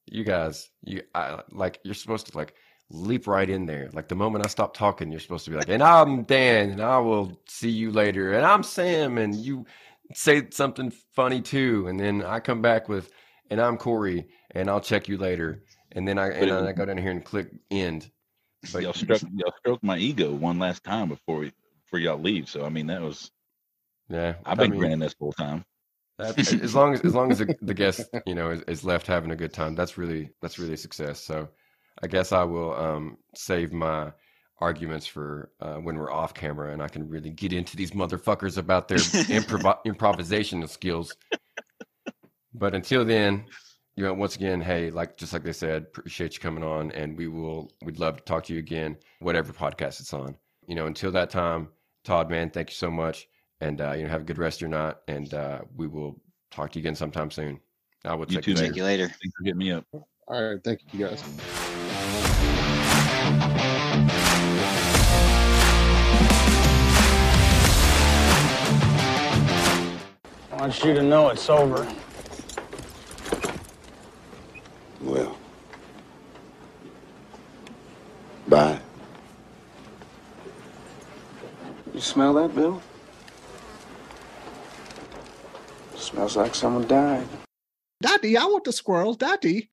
You guys, you I, like you're supposed to like leap right in there. Like the moment I stop talking, you're supposed to be like, "And I'm Dan, and I will see you later." And I'm Sam, and you say something funny too, and then I come back with, "And I'm Corey, and I'll check you later." And then I and then I go down here and click end. But y'all struck y'all stroked my ego one last time before before y'all leave. So I mean that was yeah, I've I been mean, grinning this whole time. That, as long as as long as the, the guest you know is, is left having a good time, that's really that's really a success. So, I guess I will um, save my arguments for uh, when we're off camera, and I can really get into these motherfuckers about their improv- improvisational skills. But until then, you know, once again, hey, like just like they said, appreciate you coming on, and we will we'd love to talk to you again, whatever podcast it's on. You know, until that time, Todd, man, thank you so much and uh, you know have a good rest of your night and uh, we will talk to you again sometime soon i will You check too, you later Thank you later. Thanks for getting me up. All right, thank you guys. Want you to know it's over. Well, bye. You smell that, Bill? Smells like someone died. Daddy, I want the squirrel. Daddy.